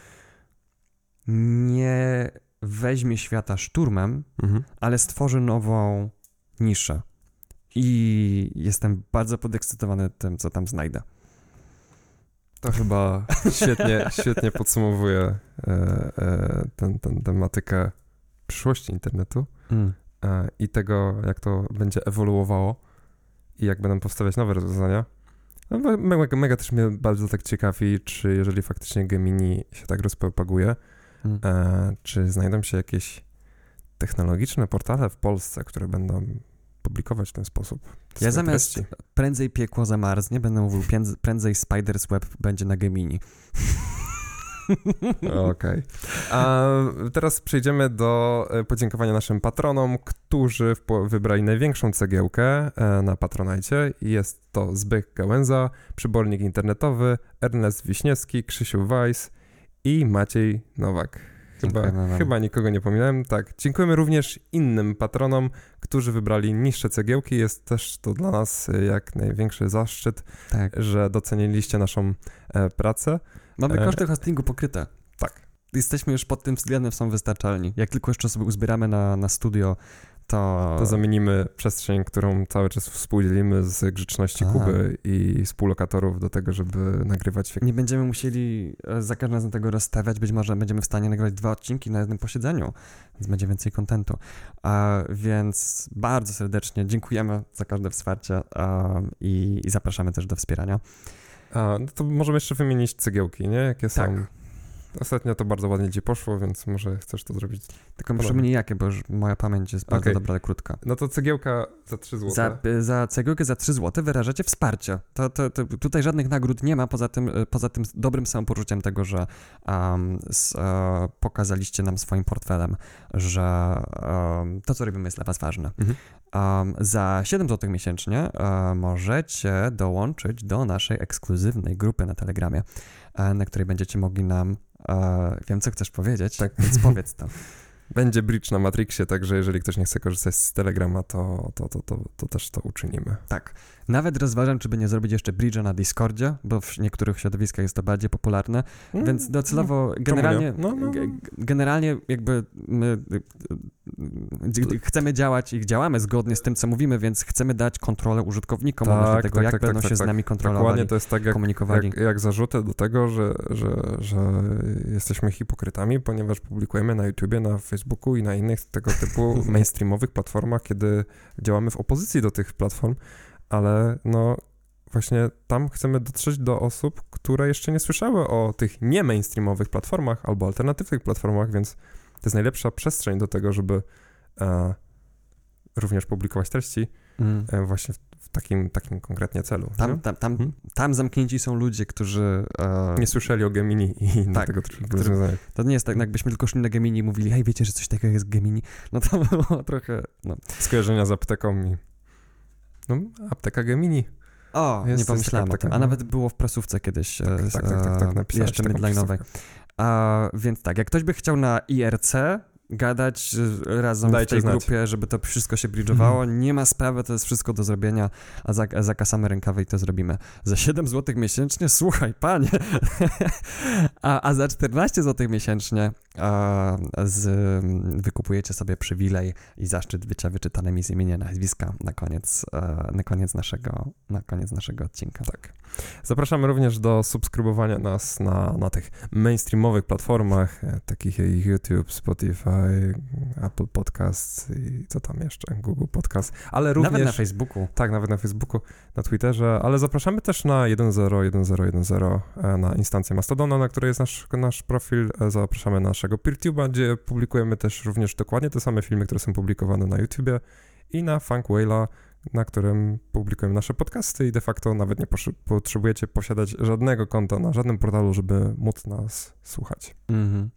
nie weźmie świata szturmem, Mhm. ale stworzy nową niszę. I jestem bardzo podekscytowany tym, co tam znajdę. To chyba świetnie, świetnie podsumowuje e, e, ten, ten tematykę przyszłości internetu e, i tego, jak to będzie ewoluowało i jak będą powstawać nowe rozwiązania. No, me- mega, mega też mnie bardzo tak ciekawi, czy jeżeli faktycznie Gemini się tak rozpropaguje, Mm. E, czy znajdą się jakieś technologiczne portale w Polsce, które będą publikować w ten sposób? te Ja zamiast treści? prędzej piekło zamarznie, będę mówił prędzej Spider's Web będzie na Gemini. Okej. A teraz przejdziemy do e, podziękowania naszym patronom, którzy wybrali największą cegiełkę e, na Patronajcie. Jest to Zbyk Gałęza, Przybornik Internetowy, Ernest Wiśniewski, Krzysiu Weiss i Maciej Nowak. Chyba, Dziękujemy wam. chyba nikogo nie pominąłem. Tak, dziękujemy również innym patronom, którzy wybrali niższe cegiełki. Jest też to dla nas e, jak największy zaszczyt, Tak. że doceniliście naszą e, pracę. Mamy E, koszty hostingu pokryte. jesteśmy już pod tym względem są wystarczalni. Jak tylko jeszcze sobie uzbieramy na, na studio, to... To zamienimy przestrzeń, którą cały czas współdzielimy z grzeczności A. Kuby i współlokatorów do tego, żeby nagrywać Nie będziemy musieli e, za każdym razem tego rozstawiać. Być może będziemy w stanie nagrać dwa odcinki na jednym posiedzeniu, więc będzie więcej kontentu. A, więc bardzo serdecznie dziękujemy za każde wsparcie i, i zapraszamy też do wspierania. A, no to możemy jeszcze wymienić cegiełki, nie? Jakie są. Ostatnio to bardzo ładnie ci poszło, więc może chcesz to zrobić. Tylko Podobnie. przypomnij jakie, bo już moja pamięć jest bardzo Okej. dobra, ale krótka. No to cegiełka za 3 zł. Za, za cegiełkę za 3 zł wyrażacie wsparcie. To, to, to, tutaj żadnych nagród nie ma, poza tym, e, poza tym dobrym samopoczuciem tego, że um, s, e, pokazaliście nam swoim portfelem, że um, to, co robimy, jest dla Was ważne. Mhm. Um, za 7 zł miesięcznie e, możecie dołączyć do naszej ekskluzywnej grupy na Telegramie, na której będziecie mogli nam. E, wiem, co chcesz powiedzieć, Tak. więc powiedz to. Będzie bridge na Matrixie, także jeżeli ktoś nie chce korzystać z Telegrama, to, to, to, to, to też to uczynimy. Tak. Nawet rozważam, czy by nie zrobić jeszcze bridge'a na Discordzie, bo w niektórych środowiskach jest to bardziej popularne, Mm, więc docelowo nie? generalnie, No, no, no. generalnie jakby my chcemy działać i działamy zgodnie z tym, co mówimy, więc chcemy dać kontrolę użytkownikom Tak, tego, tak, jak tak, będą tak, się tak, z nami kontrolowali, Dokładnie to jest tak, jak, komunikowali. jak, jak zarzuty do tego, że, że, że jesteśmy hipokrytami, ponieważ publikujemy na YouTubie, na Facebooku i na innych tego typu mainstreamowych platformach, kiedy działamy w opozycji do tych platform, ale no właśnie tam chcemy dotrzeć do osób, które jeszcze nie słyszały o tych nie mainstreamowych platformach albo alternatywnych platformach, więc to jest najlepsza przestrzeń do tego, żeby e, również publikować treści Mm. e, właśnie w, w takim, takim konkretnie celu. Tam, tam, tam, Mhm. tam zamknięci są ludzie, którzy... e, nie słyszeli o Gemini i Tak, tego rozwiązaniach. to nie jest tak, jakbyśmy tylko szli na Gemini i mówili, hej, wiecie, że coś takiego jest Gemini? No to było trochę... No. Skojarzenia z apteką i... No, apteka Gemini. O, Jest- nie pomyślałem o tym. apteka, A no. nawet było w prasówce kiedyś. e, Tak, tak, tak, tak, tak e, napisałeś Jeszcze midline'owej. A, więc tak, jak ktoś by chciał na IRC gadać e, razem Dajcie w tej znać. grupie, żeby to wszystko się bridge'owało, nie ma sprawy, to jest wszystko do zrobienia, a za, a zakasamy rękawy i to zrobimy. Za 7 zł miesięcznie, słuchaj, panie, a, a za 14 zł miesięcznie a, z, wykupujecie sobie przywilej i zaszczyt bycia wyczytanymi z imienia nazwiska na koniec, e, na koniec, naszego, na koniec naszego odcinka. Tak. Zapraszamy również do subskrybowania nas na, na tych mainstreamowych platformach, e, takich jak YouTube, Spotify, Apple Podcasts i co tam jeszcze, Google Podcast, ale również... Nawet na Facebooku. Tak, nawet na Facebooku, na Twitterze, ale zapraszamy też na 101010 e, na instancję Mastodona, na której jest nasz, nasz profil. E, Zapraszamy na naszego PeerTube'a, gdzie publikujemy też również dokładnie te same filmy, które są publikowane na YouTubie i na Funk Whale'a, na którym publikujemy nasze podcasty i de facto nawet nie potrzebujecie posiadać żadnego konta na żadnym portalu, żeby móc nas słuchać. Mhm.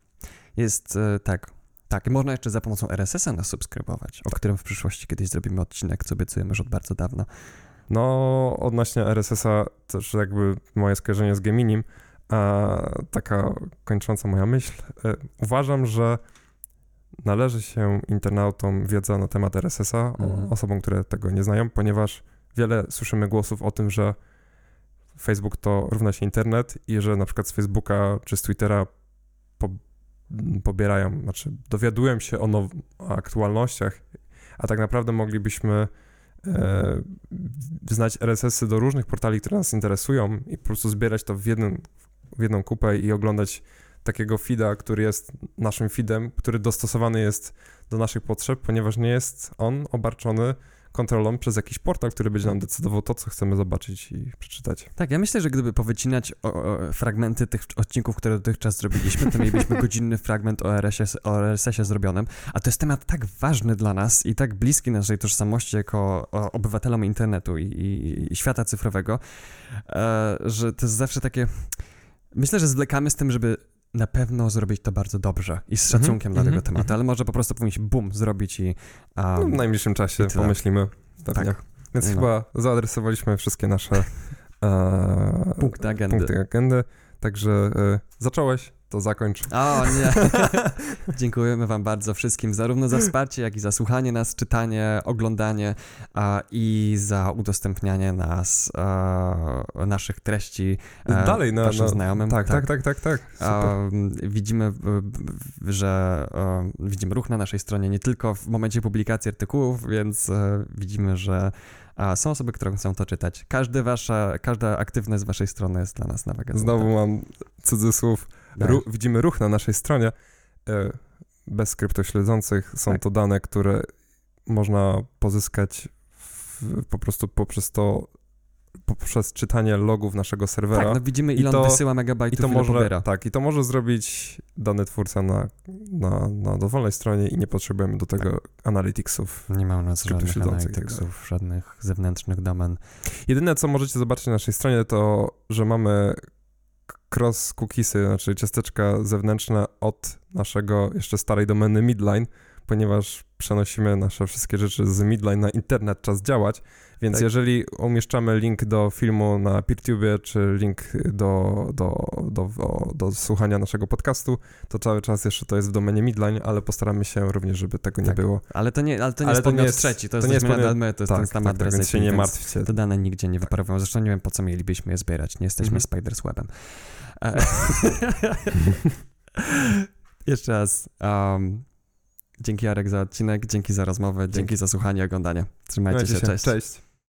Jest e, tak. Tak, i można jeszcze za pomocą RSS-a nas subskrybować, o którym w przyszłości kiedyś zrobimy odcinek, co obiecujemy już od bardzo dawna. No, odnośnie RSS-a też jakby moje skojarzenie z Geminim, a taka kończąca moja myśl. E, uważam, że należy się internautom wiedza na temat RSS-a, Mhm. osobom, które tego nie znają, ponieważ wiele słyszymy głosów o tym, że Facebook to równa się internet i że na przykład z Facebooka czy z Twittera pobierają, znaczy dowiadują się o, now, o aktualnościach, a tak naprawdę moglibyśmy e, znać RSS-y do różnych portali, które nas interesują i po prostu zbierać to w, jednym, w jedną kupę i oglądać takiego feeda, który jest naszym feedem, który dostosowany jest do naszych potrzeb, ponieważ nie jest on obarczony kontrolą przez jakiś portal, który będzie nam decydował to, co chcemy zobaczyć i przeczytać. Tak, ja myślę, że gdyby powycinać o, o, fragmenty tych odcinków, które dotychczas zrobiliśmy, to mielibyśmy godzinny fragment o RSS, RSS-ie zrobionym, a to jest temat tak ważny dla nas i tak bliski naszej tożsamości jako obywatelom internetu i, i, i świata cyfrowego, e, że to jest zawsze takie... Myślę, że zwlekamy z tym, żeby na pewno zrobić to bardzo dobrze i z Mhm, szacunkiem dla mhm, tego tematu, mhm. ale może po prostu powinniśmy bum zrobić i... Um, w najbliższym czasie pomyślimy. Pewnie. tak, Więc No. chyba zaadresowaliśmy wszystkie nasze e, punkty agendy. punkty agendy. Także e, zacząłeś, to zakończ. O nie. Dziękujemy Wam bardzo wszystkim, zarówno za wsparcie, jak i za słuchanie nas, czytanie, oglądanie a, i za udostępnianie nas, a, naszych treści e, Dalej na, Waszym na znajomym. Tak, tak, tak, tak, tak. A, widzimy, że widzimy ruch na naszej stronie nie tylko w momencie publikacji artykułów, więc e, widzimy, że a, są osoby, które chcą to czytać. Każdy wasza, każda aktywność z waszej strony jest dla nas na wagę. Znowu mam cudzysłów. Tak. Ru, widzimy ruch na naszej stronie. E, bez skryptośledzących są Tak. to dane, które można pozyskać w, po prostu poprzez to, poprzez czytanie logów naszego serwera. Tak, no widzimy I ile to- on wysyła I megabajtów, to ile może, pobiera. tak, i to może zrobić dany twórca na, na, na dowolnej stronie i nie potrzebujemy do tego analyticsów. Nie ma u nas żadnych i tak żadnych zewnętrznych domen. Jedyne, co możecie zobaczyć na naszej stronie, to, że mamy cross cookiesy, znaczy ciasteczka zewnętrzne od naszego jeszcze starej domeny Midline, ponieważ przenosimy nasze wszystkie rzeczy z Midline na internet, czas działać, więc Tak. jeżeli umieszczamy link do filmu na PeerTube, czy link do, do, do, do, do słuchania naszego podcastu, to cały czas jeszcze to jest w domenie Midline, ale postaramy się również, żeby tego nie Tak. było. Ale to nie, ale to nie Ale jest to nie podmiot jest- trzeci, to to jest nie jest podmiot- my, to jest tak, ten sam tak, adres tak, więc się nie martwcie. Te dane nigdzie nie wyparowają. Zresztą nie wiem, po co mielibyśmy je zbierać. Nie jesteśmy Mhm. Spiders Webem. E, Jeszcze raz. Um, dzięki Jarek za odcinek, dzięki za rozmowę, dzięki za słuchanie i oglądanie. Trzymajcie się, cześć. Cześć.